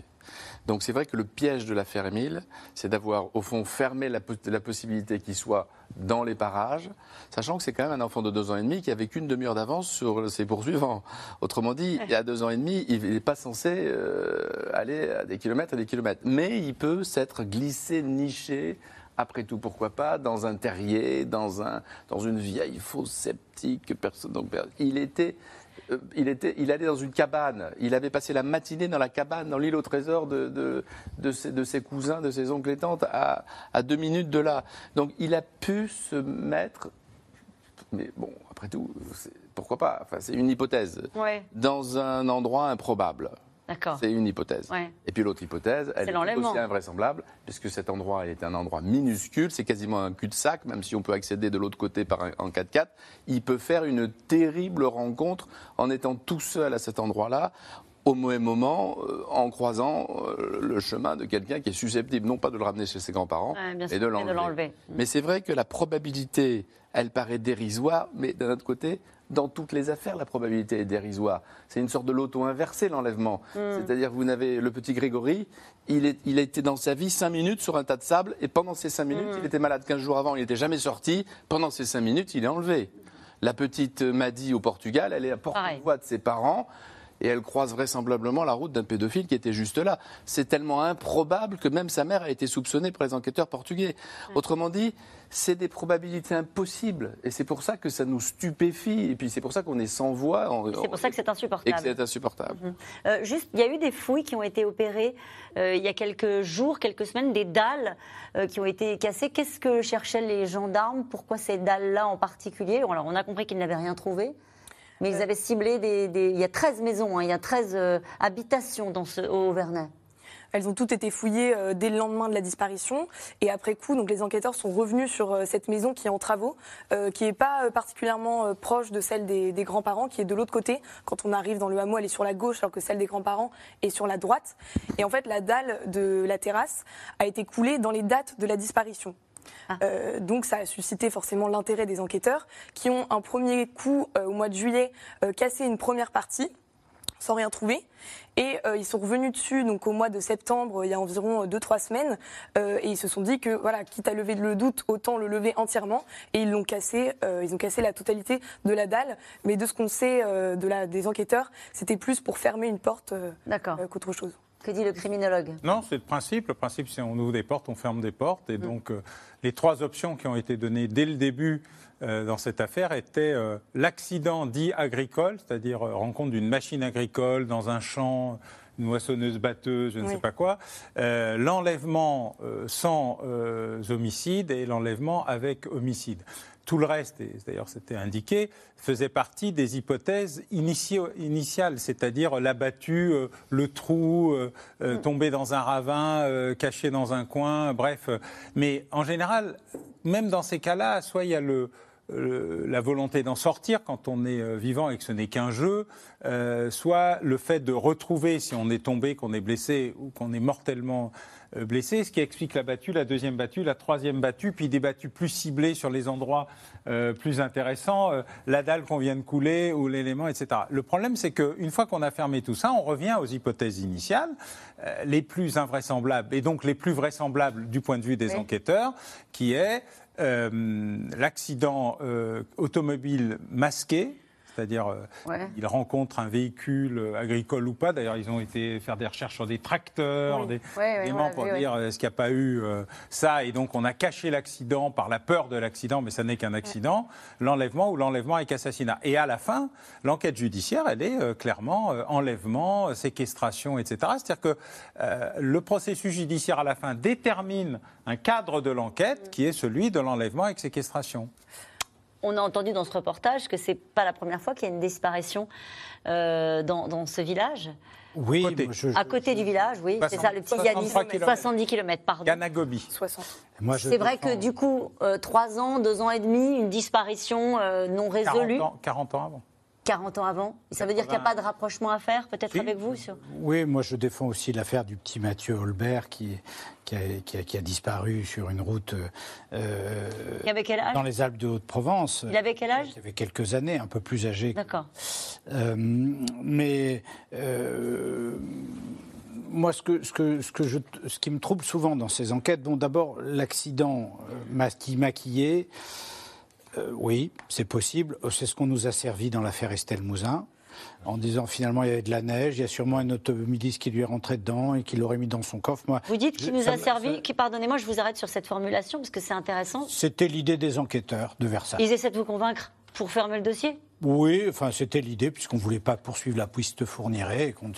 Donc c'est vrai que le piège de l'affaire Émile, c'est d'avoir au fond fermé la, po- la possibilité qu'il soit dans les parages, sachant que c'est quand même un enfant de deux ans et demi qui avait qu'une demi-heure d'avance sur ses poursuivants. Autrement dit, il a deux ans et demi, il n'est pas censé euh, aller à des kilomètres et des kilomètres. Mais il peut s'être glissé, niché, après tout, pourquoi pas, dans un terrier, dans, un, dans une vieille fosse sceptique. que Personne, donc, il était... euh, Il, était, il allait dans une cabane. Il avait passé la matinée dans la cabane, dans l'île au trésor de, de, de, ses, de ses cousins, de ses oncles et tantes, à, à deux minutes de là. Donc il a pu se mettre. Mais bon, après tout, pourquoi pas? Enfin, C'est une hypothèse. Ouais. Dans un endroit improbable. D'accord. C'est une hypothèse. Ouais. Et puis l'autre hypothèse, elle est aussi invraisemblable, puisque cet endroit est un endroit minuscule, c'est quasiment un cul-de-sac, même si on peut accéder de l'autre côté par un- en 4x4. Il peut faire une terrible rencontre en étant tout seul à cet endroit-là, au même moment, euh, en croisant euh, le chemin de quelqu'un qui est susceptible, non pas de le ramener chez ses grands-parents, Ouais, et de l'enlever. Mais c'est vrai que la probabilité, elle paraît dérisoire, mais d'un autre côté, dans toutes les affaires, la probabilité est dérisoire. C'est une sorte de loto inversé, l'enlèvement. Mm. C'est-à-dire que vous n'avez le petit Grégory, il, est, il a été dans sa vie cinq minutes sur un tas de sable, et pendant ces cinq minutes, Mm. il était malade 15 jours avant, il n'était jamais sorti. Pendant ces cinq minutes, il est enlevé. La petite Maddy au Portugal, elle est à porte-voix de ses parents. Et elle croise vraisemblablement la route d'un pédophile qui était juste là. C'est tellement improbable que même sa mère a été soupçonnée par les enquêteurs portugais. Autrement dit, c'est des probabilités impossibles. Et c'est pour ça que ça nous stupéfie. Et puis c'est pour ça qu'on est sans voix. C'est pour ça que c'est et que insupportable. c'est insupportable. Euh, juste, il y a eu des fouilles qui ont été opérées euh, il y a quelques jours, quelques semaines, des dalles euh, qui ont été cassées. Qu'est-ce que cherchaient les gendarmes? Pourquoi ces dalles-là en particulier? Alors, on a compris qu'ils n'avaient rien trouvé. Mais ils avaient ciblé des, des- Il y a 13 maisons, hein, il y a 13 euh, habitations dans ce, au Vernet. Elles ont toutes été fouillées euh, dès le lendemain de la disparition. Et après coup, donc, les enquêteurs sont revenus sur euh, cette maison qui est en travaux, euh, qui n'est pas particulièrement proche de celle des, des grands-parents, qui est de l'autre côté. Quand on arrive dans le hameau, elle est sur la gauche, alors que celle des grands-parents est sur la droite. Et en fait, la dalle de la terrasse a été coulée dans les dates de la disparition. Euh, donc ça a suscité forcément l'intérêt des enquêteurs qui ont un premier coup euh, au mois de juillet euh, cassé une première partie sans rien trouver. Et euh, ils sont revenus dessus donc au mois de septembre, il y a environ 2-3 semaines, euh, et ils se sont dit que voilà, quitte à lever le doute, autant le lever entièrement. Et ils l'ont cassé, euh, ils ont cassé la totalité de la dalle. Mais de ce qu'on sait de la, des enquêteurs, c'était plus pour fermer une porte qu'autre chose. Que dit le criminologue? Non, c'est le principe. Le principe, c'est on ouvre des portes, on ferme des portes. Mm. Et donc, euh, les trois options qui ont été données dès le début euh, dans cette affaire étaient euh, l'accident dit agricole, c'est-à-dire rencontre d'une machine agricole dans un champ, une moissonneuse batteuse, je ne Oui. sais pas quoi, l'enlèvement sans homicide et l'enlèvement avec homicide. Tout le reste, et d'ailleurs c'était indiqué, faisait partie des hypothèses initia- initiales, c'est-à-dire l'abattu, euh, le trou, euh, euh, tombé dans un ravin, caché dans un coin, bref. Mais en général, même dans ces cas-là, soit il y a le, la volonté d'en sortir quand on est vivant et que ce n'est qu'un jeu, euh, soit le fait de retrouver, si on est tombé, qu'on est blessé ou qu'on est mortellement euh, blessé, ce qui explique la battue, la deuxième battue, la troisième battue, puis des battues plus ciblées sur les endroits euh, plus intéressants, euh, la dalle qu'on vient de couler ou l'élément, etc. Le problème, c'est qu'une fois qu'on a fermé tout ça, on revient aux hypothèses initiales, euh, les plus invraisemblables et donc les plus vraisemblables du point de vue des Oui. enquêteurs, qui est euh, l'accident euh, automobile masqué. C'est-à-dire, euh, Ouais. ils rencontrent un véhicule euh, agricole ou pas. D'ailleurs, ils ont été faire des recherches sur des tracteurs, Oui. des Ouais, pour vu, dire est-ce qu'il n'y a pas eu euh, ça. Et donc, on a caché l'accident par la peur de l'accident, mais ça n'est qu'un accident, l'enlèvement ou l'enlèvement avec assassinat. Et à la fin, l'enquête judiciaire, elle est euh, clairement euh, enlèvement, séquestration, etc. C'est-à-dire que le processus judiciaire à la fin détermine un cadre de l'enquête qui est celui de l'enlèvement avec séquestration. On a entendu dans ce reportage que c'est pas la première fois qu'il y a une disparition euh, dans, dans ce village. Oui, je- à côté du village, oui, c'est ça, le petit 63 Yanis. kilomètres. 70 km, pardon. Ganagobi. 60. Moi, je C'est vrai que du coup, euh, trois ans, deux ans et demi, une disparition euh, non résolue, 40 ans, 40 ans avant. 40 ans avant. Ça veut dire qu'il n'y a pas de rapprochement à faire, peut-être Si. avec vous sur... Oui, moi je défends aussi l'affaire du petit Mathieu Holbert qui, qui, a, qui a- qui a disparu sur une route euh, Il avait quel âge? dans les Alpes de Haute-Provence. Il avait quel âge? Il avait quelques années, un peu plus âgé. D'accord. Euh, mais euh, moi, ce, que, ce, que, ce, que je, ce qui me trouble souvent dans ces enquêtes, bon, d'abord, l'accident euh, maqui- maquillé, euh, oui, c'est possible. Euh, C'est ce qu'on nous a servi dans l'affaire Estelle Mouzin. En disant finalement il y avait de la neige, il y a sûrement un automobiliste qui lui est rentré dedans et qui l'aurait mis dans son coffre. Moi, Vous dites qu'il nous a servi, qui, pardonnez-moi, je vous arrête sur cette formulation parce que c'est intéressant. C'était l'idée des enquêteurs de Versailles. Ils essaient de vous convaincre pour fermer le dossier? Oui, enfin c'était l'idée puisqu'on voulait pas poursuivre la piste Fourniret et qu'on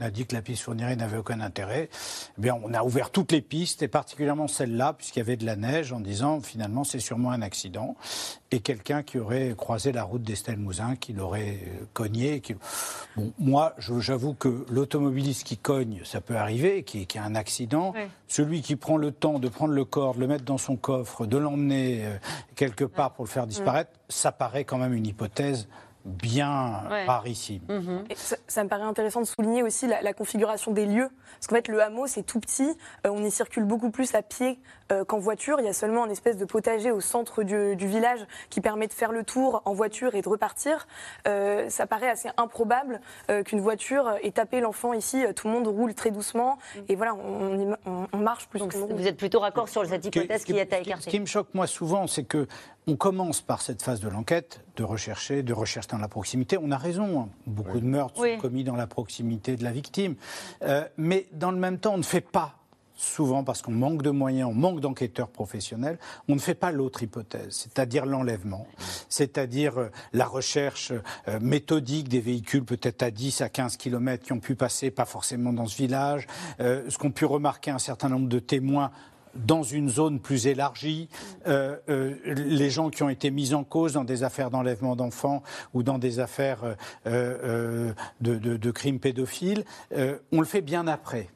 a dit que la piste Fourniret n'avait aucun intérêt. Eh bien, on a ouvert toutes les pistes et particulièrement celle-là puisqu'il y avait de la neige en disant finalement c'est sûrement un accident et quelqu'un qui aurait croisé la route d'Estelle Mouzin qui l'aurait euh, cogné. Qui... Bon, moi, j'avoue que l'automobiliste qui cogne, ça peut arriver, qui, qui a un accident. Celui qui prend le temps de prendre le corps, de le mettre dans son coffre, de l'emmener euh, quelque part pour le faire disparaître, ça paraît quand même une hypothèse bien Ouais. rarissime. Et ça, ça me paraît intéressant de souligner aussi la, la configuration des lieux. Parce qu'en fait, le hameau, c'est tout petit. Euh, on y circule beaucoup plus à pied euh, qu'en voiture. Il y a seulement un espèce de potager au centre du, du village qui permet de faire le tour en voiture et de repartir. Euh, ça paraît assez improbable euh, qu'une voiture ait tapé l'enfant ici. Tout le monde roule très doucement. Et voilà, on, y- on- on marche plus. Donc vous êtes plutôt raccord sur cette qui- hypothèse qui- qui est à qui- Ce écarter qui me choque moi souvent, c'est que on commence par cette phase de l'enquête, de rechercher, de recherche dans la proximité. On a raison, hein. beaucoup de meurtres Oui. sont commis dans la proximité de la victime. Euh, mais dans le même temps, on ne fait pas souvent parce qu'on manque de moyens, on manque d'enquêteurs professionnels, on ne fait pas l'autre hypothèse, c'est-à-dire l'enlèvement, c'est-à-dire euh, la recherche euh, méthodique des véhicules peut-être à 10 à 15 kilomètres qui ont pu passer, pas forcément dans ce village, euh, ce qu'ont pu remarquer un certain nombre de témoins dans une zone plus élargie, euh, euh, les gens qui ont été mis en cause dans des affaires d'enlèvement d'enfants ou dans des affaires euh, de, de- crimes pédophiles, on le fait bien après.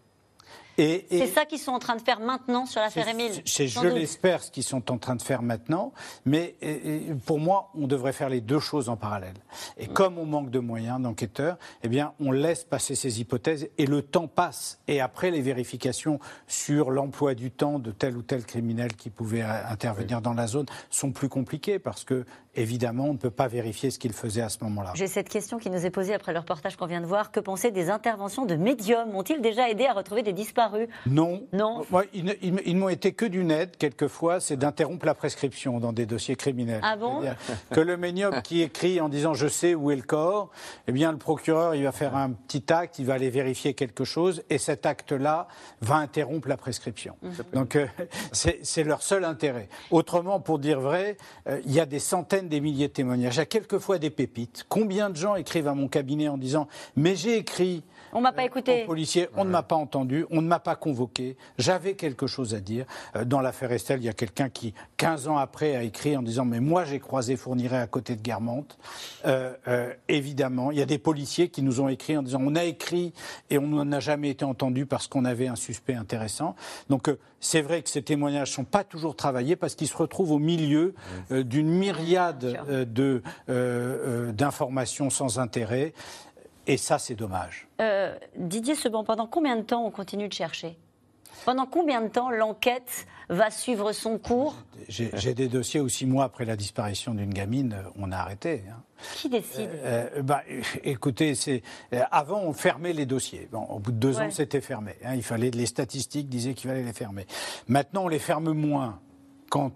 Et, C'est ça qu'ils sont en train de faire maintenant sur l'affaire Émile. C'est, je l'espère, ce qu'ils sont en train de faire maintenant. Mais et- et pour moi, on devrait faire les deux choses en parallèle. Et comme on manque de moyens d'enquêteurs, eh bien, on laisse passer ces hypothèses et le temps passe. Et après, les vérifications sur l'emploi du temps de tel ou tel criminel qui pouvait intervenir dans la zone sont plus compliquées parce que, évidemment, on ne peut pas vérifier ce qu'il faisait à ce moment-là. J'ai cette question qui nous est posée après le reportage qu'on vient de voir. Que penser des interventions de médiums? Ont-ils déjà aidé à retrouver des disparus? Non. Non. Moi, ils ne, ils m'ont été que d'une aide, quelquefois, c'est d'interrompre la prescription dans des dossiers criminels. Ah bon? Que le médium qui écrit en disant je sais où est le corps, eh bien, le procureur, il va faire un petit acte, il va aller vérifier quelque chose, et cet acte-là va interrompre la prescription. Donc, euh, [laughs] c'est c'est leur seul intérêt. Autrement, pour dire vrai, euh, il y a des centaines, des milliers de témoignages. A quelquefois des pépites. Combien de gens écrivent à mon cabinet en disant mais j'ai écrit On m'a pas écouté. aux policiers, on ne m'a pas entendu, on ne m'a pas convoqué, j'avais quelque chose à dire. Euh, Dans l'affaire Estelle, il y a quelqu'un qui, 15 ans après, a écrit en disant Mais moi, j'ai croisé Fourniret à côté de Guermantes. Euh, euh, évidemment, il y a des policiers qui nous ont écrit en disant On a écrit et on n'a jamais été entendu parce qu'on avait un suspect intéressant. Donc, euh, c'est vrai que ces témoignages ne sont pas toujours travaillés parce qu'ils se retrouvent au milieu euh, d'une myriade euh, de, euh, euh, d'informations sans intérêt. Et ça, c'est dommage. Euh, Didier Seban, pendant combien de temps on continue de chercher? Pendant combien de temps l'enquête va suivre son cours? J'ai des dossiers où six mois après la disparition d'une gamine, euh, on a arrêté. hein. Qui décide? Euh, bah, euh, écoutez, c'est euh, avant on fermait les dossiers. Bon, au bout de deux Ouais. ans, c'était fermé. hein. il fallait les statistiques disaient qu'il fallait les fermer. Maintenant, on les ferme moins quand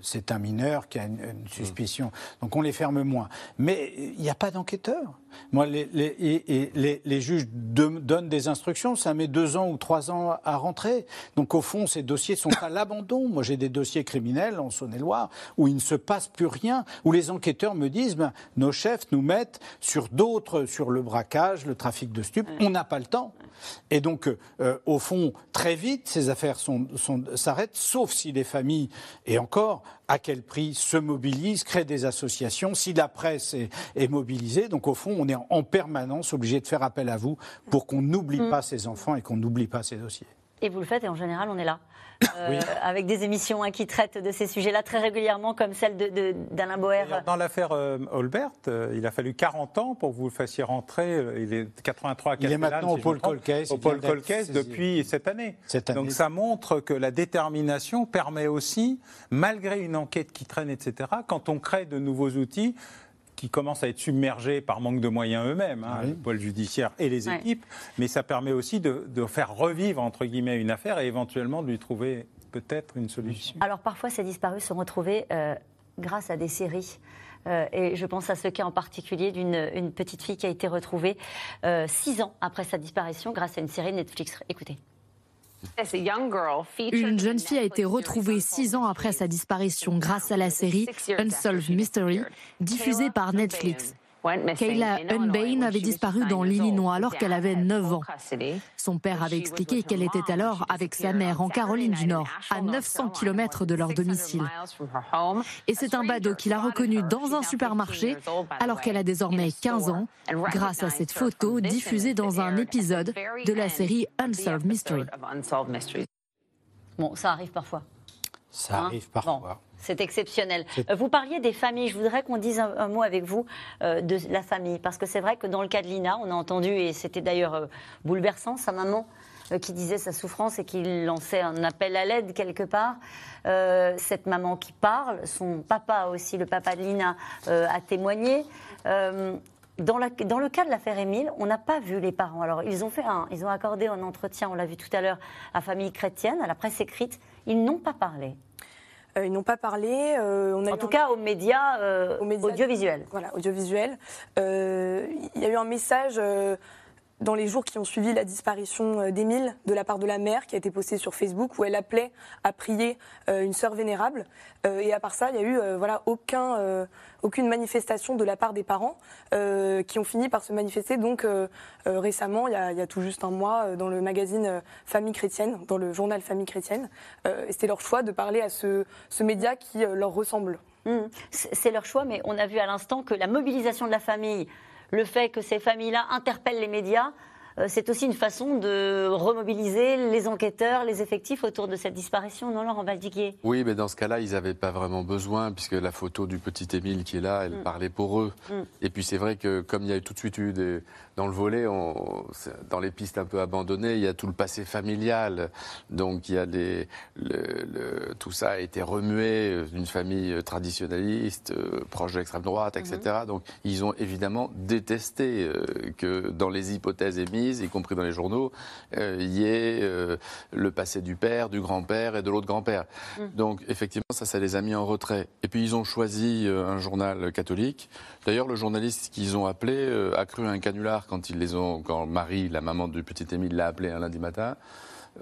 c'est un mineur qui a une, une suspicion. Donc on les ferme moins. Mais euh, il n'y a pas d'enquêteur? Moi, les, les- les- les juges de- donnent des instructions, ça met deux ans ou trois ans à rentrer. Donc au fond, ces dossiers sont à l'abandon. Moi, j'ai des dossiers criminels en Saône-et-Loire où il ne se passe plus rien, où les enquêteurs me disent, ben, nos chefs nous mettent sur d'autres, sur le braquage, le trafic de stupes. On n'a pas le temps. Et donc, euh, au fond, très vite, ces affaires sont- sont- s'arrêtent, sauf si les familles, et encore, à quel prix, se mobilisent, créent des associations, si la presse est, est mobilisée. Donc, au fond, on est en, en permanence obligé de faire appel à vous pour qu'on n'oublie Mm. pas ces enfants et qu'on n'oublie pas ces dossiers. Et vous le faites, et en général, on est là. Euh, Oui. Avec des émissions hein, qui traitent de ces sujets-là très régulièrement, comme celle de- de- d'Alain Boer. Dans l'affaire euh, Holbert, euh, il a fallu 40 ans pour que vous le fassiez rentrer. euh, Il est 83 à Il est maintenant si au trompe, Colquès, Au d'être Colquès depuis cette année. Cette année. Donc ça montre que la détermination permet aussi, malgré une enquête qui traîne, etc., quand on crée de nouveaux outils, qui commencent à être submergés par manque de moyens eux-mêmes, hein, le pôle judiciaire et les Ouais. équipes, mais ça permet aussi de, de faire revivre, entre guillemets, une affaire et éventuellement de lui trouver peut-être une solution. Alors parfois, ces disparus sont retrouvés euh, grâce à des séries. Euh, et je pense à ce cas en particulier d'une une petite fille qui a été retrouvée euh, six ans après sa disparition grâce à une série Netflix. Écoutez. Une jeune fille a été retrouvée six ans après sa disparition grâce à la série Unsolved Mystery, diffusée par Netflix. Kayla Unbane avait disparu dans l'Illinois alors qu'elle avait 9 ans. Son père avait expliqué qu'elle était alors avec sa mère en Caroline du Nord, à 900 km de leur domicile. Et c'est un badaud qu'il a reconnu dans un supermarché alors qu'elle a désormais 15 ans, grâce à cette photo diffusée dans un épisode de la série Unsolved Mystery. Bon, ça arrive parfois. Ça Hein? arrive parfois. C'est exceptionnel. Euh, Vous parliez des familles. Je voudrais qu'on dise un, un mot avec vous euh, de la famille. Parce que c'est vrai que dans le cas de Lina, on a entendu, et c'était d'ailleurs euh, bouleversant, sa maman euh, qui disait sa souffrance et qui lançait un appel à l'aide quelque part. Cette maman qui parle, son papa aussi, le papa de Lina, a témoigné. Dans, la- dans le cas de l'affaire Émile, on n'a pas vu les parents. Alors, ils ont, fait un, ils ont accordé un entretien, on l'a vu tout à l'heure, à Famille chrétienne, à la presse écrite. Ils n'ont pas parlé. Euh, ils n'ont pas parlé. euh, on a En tout un- cas, aux médias, euh, aux médias audiovisuels. Voilà, audiovisuel. Euh, Il y a eu un message dans les jours qui ont suivi la disparition euh, d'Émile de la part de la mère qui a été posté sur Facebook où elle appelait à prier euh, une sœur vénérable. Euh, et à part ça, il n'y a eu voilà, aucun, aucune manifestation de la part des parents qui ont fini par se manifester donc récemment, il y, a, il y a tout juste un mois, dans le magazine Famille chrétienne, dans le journal Famille chrétienne. C'était leur choix de parler à ce, média qui leur ressemble. Mmh. C'est leur choix, mais on a vu à l'instant que la mobilisation de la famille, le fait que ces familles-là interpellent les médias, c'est aussi une façon de remobiliser les enquêteurs, les effectifs autour de cette disparition, non, Laurent Baldiguier Oui, mais dans ce cas-là, ils n'avaient pas vraiment besoin, puisque la photo du petit Émile qui est là, elle Mm. parlait pour eux. Mm. Et puis c'est vrai que comme il y a tout de suite eu des, dans le volet, on- dans les pistes un peu abandonnées, il y a tout le passé familial. Donc il y a des, le- le- tout ça a été remué d'une famille traditionnaliste, euh, proche de l'extrême droite, etc. Donc ils ont évidemment détesté euh, que dans les hypothèses émises, y compris dans les journaux, euh, il y ait euh, le passé du père, du grand-père et de l'autre grand-père. Mm. Donc effectivement, ça, ça les a mis en retrait. Et puis ils ont choisi euh, un journal catholique. D'ailleurs, le journaliste qu'ils ont appelé euh, a cru un canular quand ils les ont, quand Marie, la maman du petit Émile, l'a appelé un lundi matin.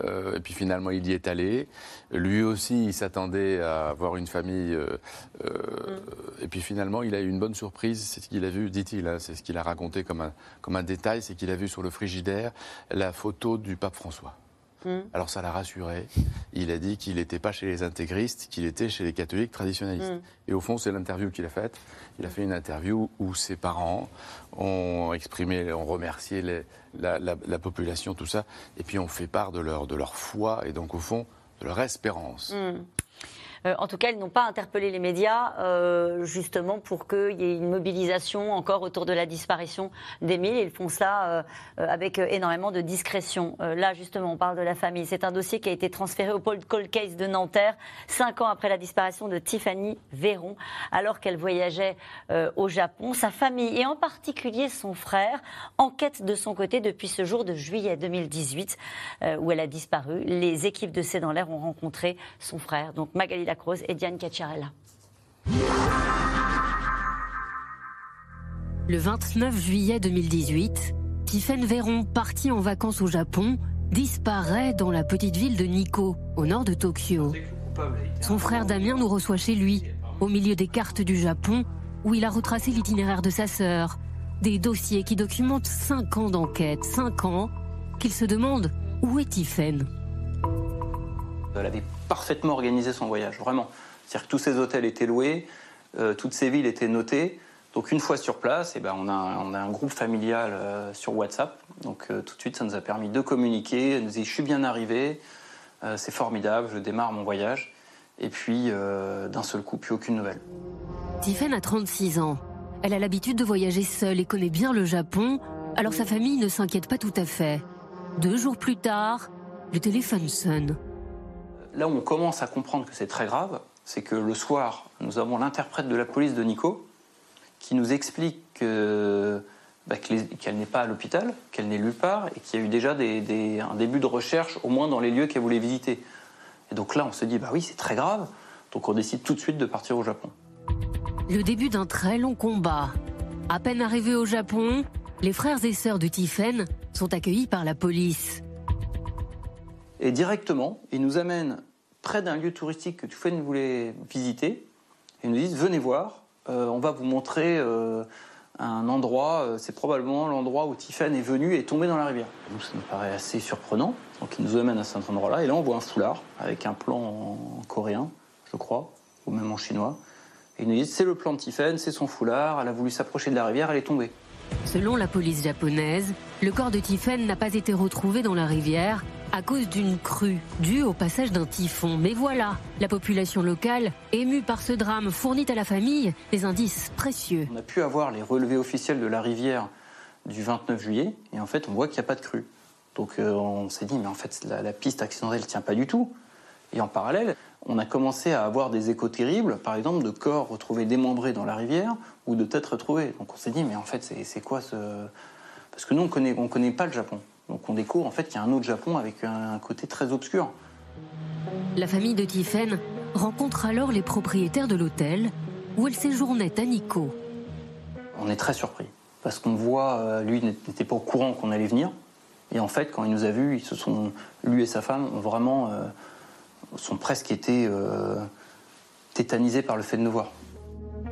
Euh, et puis finalement, il y est allé. Lui aussi, il s'attendait à voir une famille. euh, euh, Et puis finalement, il a eu une bonne surprise. C'est ce qu'il a vu, dit-il. hein, c'est ce qu'il a raconté comme un, comme un détail. C'est qu'il a vu sur le frigidaire la photo du pape François. Mm. Alors ça l'a rassuré. Il a dit qu'il n'était pas chez les intégristes, qu'il était chez les catholiques traditionnalistes. Mm. Et au fond, c'est l'interview qu'il a faite. Il a fait une interview où ses parents ont exprimé, ont remercié les- la, la- la population, tout ça, et puis ont fait part de leur, de leur foi et donc au fond de leur espérance. Hmm. Euh, en tout cas, ils n'ont pas interpellé les médias, euh, justement pour qu'il y ait une mobilisation encore autour de la disparition d'Émile. Ils font ça euh, avec énormément de discrétion. Là, justement, on parle de la famille. C'est un dossier qui a été transféré au pôle Cold Case de Nanterre, cinq ans après la disparition de Tiffany Véron, alors qu'elle voyageait au Japon. Sa famille, et en particulier son frère, enquête de son côté depuis ce jour de juillet 2018, euh, où elle a disparu. Les équipes de C'est dans l'air ont rencontré son frère, donc Magali Et Diane Cacciarella. Le 29 juillet 2018, Tiphaine Véron, partie en vacances au Japon, disparaît dans la petite ville de Nikko, au nord de Tokyo. Son frère Damien nous reçoit chez lui, au milieu des cartes du Japon, où il a retracé l'itinéraire de sa sœur. Des dossiers qui documentent 5 ans d'enquête, 5 ans, qu'il se demande où est Tiphaine. Elle avait parfaitement organisé son voyage, vraiment. C'est-à-dire que tous ces hôtels étaient loués, euh, toutes ces villes étaient notées. Donc une fois sur place, eh ben, on, a, un- groupe familial euh, sur WhatsApp. Donc euh, tout de suite, ça nous a permis de communiquer. Elle nous dit, je suis bien arrivé, c'est formidable, je démarre mon voyage. Et puis, d'un seul coup, plus aucune nouvelle. Tiphaine a 36 ans. Elle a l'habitude de voyager seule et connaît bien le Japon, alors sa famille ne s'inquiète pas tout à fait. Deux jours plus tard, le téléphone sonne. Là où on commence à comprendre que c'est très grave, c'est que le soir, nous avons l'interprète de la police de Nico qui nous explique que, bah, qu'elle n'est pas à l'hôpital, qu'elle n'est nulle part et qu'il y a eu déjà des- des- un début de recherche, au moins dans les lieux qu'elle voulait visiter. Et donc là, on se dit, bah oui, c'est très grave. Donc on décide tout de suite de partir au Japon. Le début d'un très long combat. À peine arrivés au Japon, les frères et sœurs de Tiphaine sont accueillis par la police. Et directement, ils nous amènent près d'un lieu touristique que Tufen voulait visiter. Ils nous disent venez voir, euh, on va vous montrer euh, un endroit, euh, c'est probablement l'endroit où Tiffen est venu et est tombé dans la rivière. Ça nous paraît assez surprenant. Donc ils nous amènent à cet endroit-là. Et là, on voit un foulard avec un plan en coréen, je crois, ou même en chinois. Et ils nous disent c'est le plan de Tiffen, c'est son foulard, elle a voulu s'approcher de la rivière, elle est tombée. Selon la police japonaise, le corps de Tiphaine n'a pas été retrouvé dans la rivière à cause d'une crue due au passage d'un typhon. Mais voilà, la population locale, émue par ce drame, fournit à la famille des indices précieux. On a pu avoir les relevés officiels de la rivière du 29 juillet, et en fait, on voit qu'il n'y a pas de crue. Donc euh, on s'est dit, mais en fait, la, piste accidentelle ne tient pas du tout. Et en parallèle, on a commencé à avoir des échos terribles, par exemple, de corps retrouvés démembrés dans la rivière ou de têtes retrouvées. Donc on s'est dit, mais en fait, c'est quoi ce. Parce que nous, on connaît, on connaît pas le Japon. Donc on découvre en fait qu'il y a un autre Japon avec un, côté très obscur. La famille de Tiphaine rencontre alors les propriétaires de l'hôtel où elle séjournait à Nikko. On est très surpris parce qu'on voit, euh, lui n'était pas au courant qu'on allait venir. Et en fait, quand il nous a vus, ils se sont, lui et sa femme ont vraiment, euh, sont presque été euh, tétanisés par le fait de nous voir.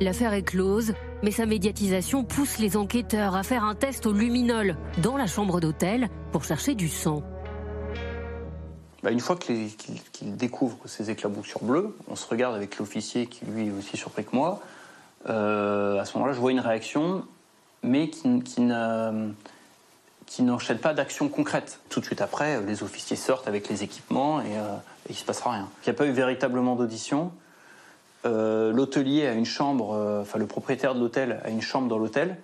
L'affaire est close, mais sa médiatisation pousse les enquêteurs à faire un test au luminol dans la chambre d'hôtel pour chercher du sang. Bah, une fois qu'il qu'il découvre ces éclaboussures bleues, on se regarde avec l'officier qui lui est aussi surpris que moi. Euh, à ce moment-là, je vois une réaction, mais qui, qui n'enchaînent pas d'actions concrètes. Tout de suite après, les officiers sortent avec les équipements et, euh, et il ne se passera rien. Il n'y a pas eu véritablement d'audition. Euh, l'hôtelier a une chambre, euh, enfin le propriétaire de l'hôtel a une chambre dans l'hôtel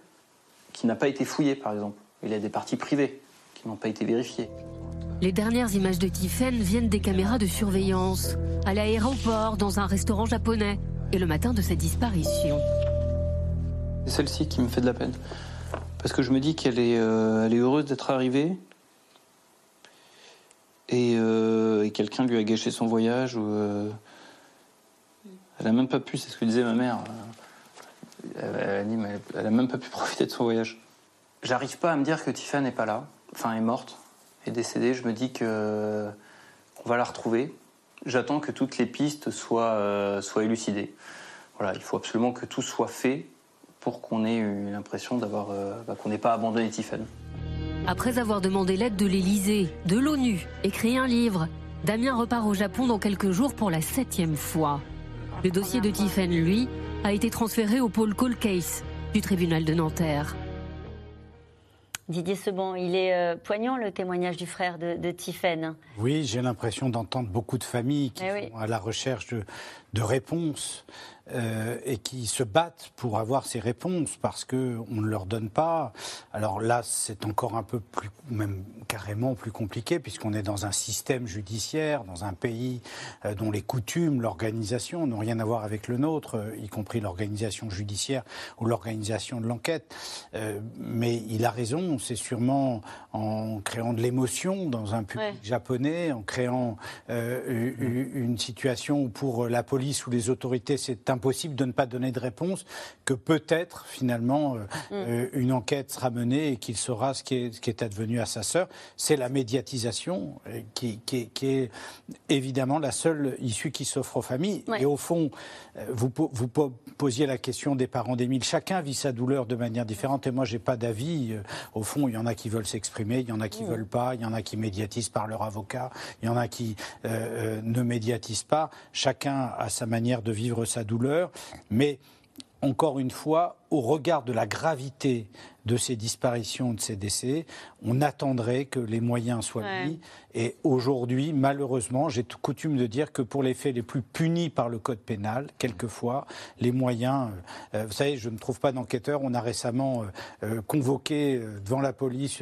qui n'a pas été fouillée, par exemple. Il y a des parties privées qui n'ont pas été vérifiées. Les dernières images de Tiffen viennent des caméras de surveillance, à l'aéroport, dans un restaurant japonais, et le matin de sa disparition. C'est celle-ci qui me fait de la peine. Parce que je me dis qu'elle est, euh, elle est heureuse d'être arrivée. Et, euh, et quelqu'un lui a gâché son voyage. Ou, elle a même pas pu, c'est ce que disait ma mère. Elle, elle a dit, mais elle a même pas pu [laughs] profiter de son voyage. J'arrive pas à me dire que Tiffany n'est pas là. Enfin, est morte, est décédée. Je me dis que on va la retrouver. J'attends que toutes les pistes soient, euh, soient élucidées. Voilà, il faut absolument que tout soit fait pour qu'on ait eu l'impression d'avoir euh, bah, qu'on n'ait pas abandonné Tiffany. Après avoir demandé l'aide de l'Élysée, de l'ONU, écrit un livre, Damien repart au Japon dans quelques jours pour la septième fois. Le dossier de Tiffen, lui, a été transféré au pôle Cold Case du tribunal de Nanterre. Didier Seban, il est euh, poignant le témoignage du frère de, de Tiffen. Oui, j'ai l'impression d'entendre beaucoup de familles qui Eh oui. sont à la recherche de, de réponses euh, et qui se battent pour avoir ces réponses parce que on ne leur donne pas. Alors là, c'est encore un peu plus, même carrément plus compliqué puisqu'on est dans un système judiciaire, dans un pays euh, dont les coutumes, l'organisation n'ont rien à voir avec le nôtre, euh, y compris l'organisation judiciaire ou l'organisation de l'enquête. Mais il a raison, c'est sûrement en créant de l'émotion dans un public Ouais. japonais, en créant une situation où pour la police ou les autorités c'est impossible de ne pas donner de réponse, que peut-être finalement euh, euh, une enquête sera menée et qu'il saura ce qui est, ce qui est advenu à sa sœur. C'est la médiatisation euh, qui, qui est- qui est évidemment la seule issue qui s'offre aux familles. Ouais. Et au fond, vous, vous po- posiez la question des parents d'Émile. Chacun vit sa douleur de manière différente et moi, j'ai pas d'avis. Au fond, il y en a qui veulent s'exprimer, il y en a qui veulent pas, il y en a qui médiatisent par leur avocat, il y en a qui euh, ne médiatisent pas. Chacun a sa manière de vivre sa douleur, mais encore une fois, au regard de la gravité de ces disparitions, de ces décès, on attendrait que les moyens soient Ouais. mis. Et aujourd'hui, malheureusement, j'ai coutume de dire que pour les faits les plus punis par le code pénal, quelquefois, les moyens. euh, euh, vous savez, je ne trouve pas d'enquêteur. On a récemment euh, convoqué euh, devant la police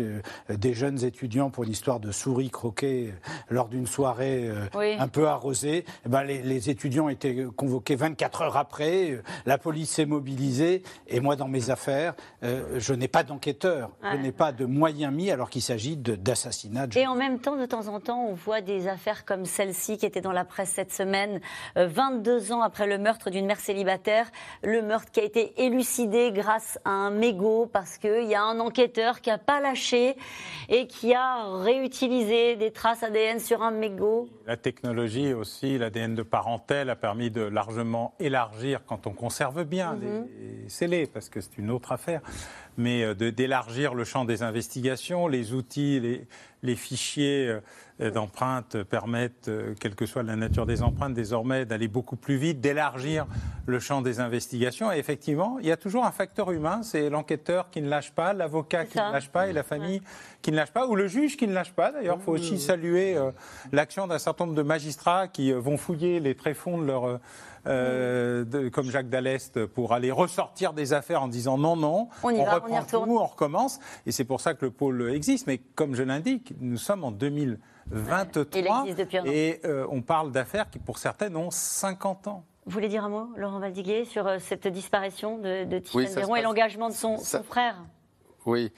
des jeunes étudiants pour une histoire de souris croquées lors d'une soirée Oui. un peu arrosée. Eh ben, les, les étudiants étaient convoqués 24 heures après. La police s'est mobilisée. Et moi, dans mes affaires, je n'ai pas d'enquêteur. Je Ouais. n'ai pas de moyens mis alors qu'il s'agit de- d'assassinat. de Et en même temps, de temps en temps, on voit des affaires comme celle-ci qui était dans la presse cette semaine. Euh, 22 ans après le meurtre d'une mère célibataire, le meurtre qui a été élucidé grâce à un mégot parce qu'il y a un enquêteur qui n'a pas lâché et qui a réutilisé des traces ADN sur un mégot. La technologie aussi, l'ADN de parentèle a permis de largement élargir, quand on conserve bien Mhm. les scellés, parce que c'est une autre affaire, mais euh, d'élargir le champ des investigations. Les outils, les, les fichiers euh, d'empreintes permettent, euh, quelle que soit la nature des empreintes, désormais d'aller beaucoup plus vite, d'élargir le champ des investigations. Et effectivement, il y a toujours un facteur humain, c'est l'enquêteur qui ne lâche pas, l'avocat qui ne lâche pas et la famille qui ne lâche pas, ou le juge qui ne lâche pas. D'ailleurs, il faut aussi saluer euh, l'action d'un certain nombre de magistrats qui vont fouiller les tréfonds de leur. Euh, de- comme Jacques Dallest, pour aller ressortir des affaires en disant non, non, On y va, on y tout, on recommence. Et c'est pour ça que le pôle existe. Mais comme je l'indique, nous sommes en 2023 Il existe depuis un an. et euh, on parle d'affaires qui, pour certaines, ont 50 ans. Vous voulez dire un mot, Laurent Valdiguier, sur euh, cette disparition de, de Tiffany Oui, et l'engagement de son, ça- son frère? Oui.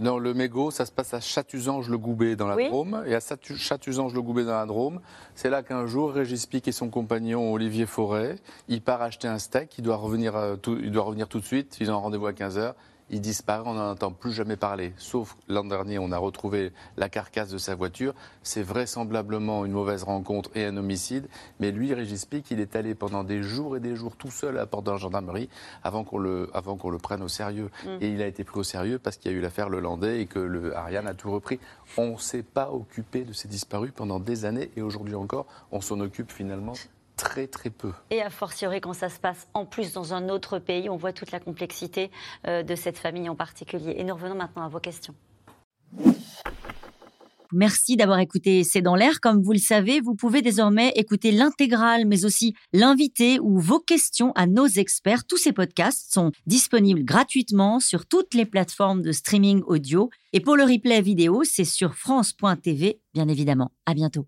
Non, le mégot, ça se passe à Chatuzange-le-Goubet dans la Oui. Drôme. Et à Satu- Chatuzange-le-Goubet dans la Drôme, c'est là qu'un jour, Régis Pic et son compagnon Olivier Forêt, il part acheter un steak, il doit revenir, euh, tout, il doit revenir tout de suite, ils ont un rendez-vous à 15h. Il disparaît, on n'en entend plus jamais parler. Sauf l'an dernier, on a retrouvé la carcasse de sa voiture. C'est vraisemblablement une mauvaise rencontre et un homicide. Mais lui, Régis Pic, il est allé pendant des jours et des jours tout seul à la porte de la gendarmerie avant qu'on le, avant qu'on le prenne au sérieux. Mm. Et il a été pris au sérieux parce qu'il y a eu l'affaire Lelandais et que le Ariane a tout repris. On ne s'est pas occupé de ces disparus pendant des années et aujourd'hui encore, on s'en occupe finalement très très peu. Et a fortiori quand ça se passe en plus dans un autre pays, on voit toute la complexité euh, de cette famille en particulier. Et nous revenons maintenant à vos questions. Merci d'avoir écouté C'est dans l'air. Comme vous le savez, vous pouvez désormais écouter l'intégrale, mais aussi l'invité ou vos questions à nos experts. Tous ces podcasts sont disponibles gratuitement sur toutes les plateformes de streaming audio. Et pour le replay vidéo, c'est sur France.tv, bien évidemment. À bientôt.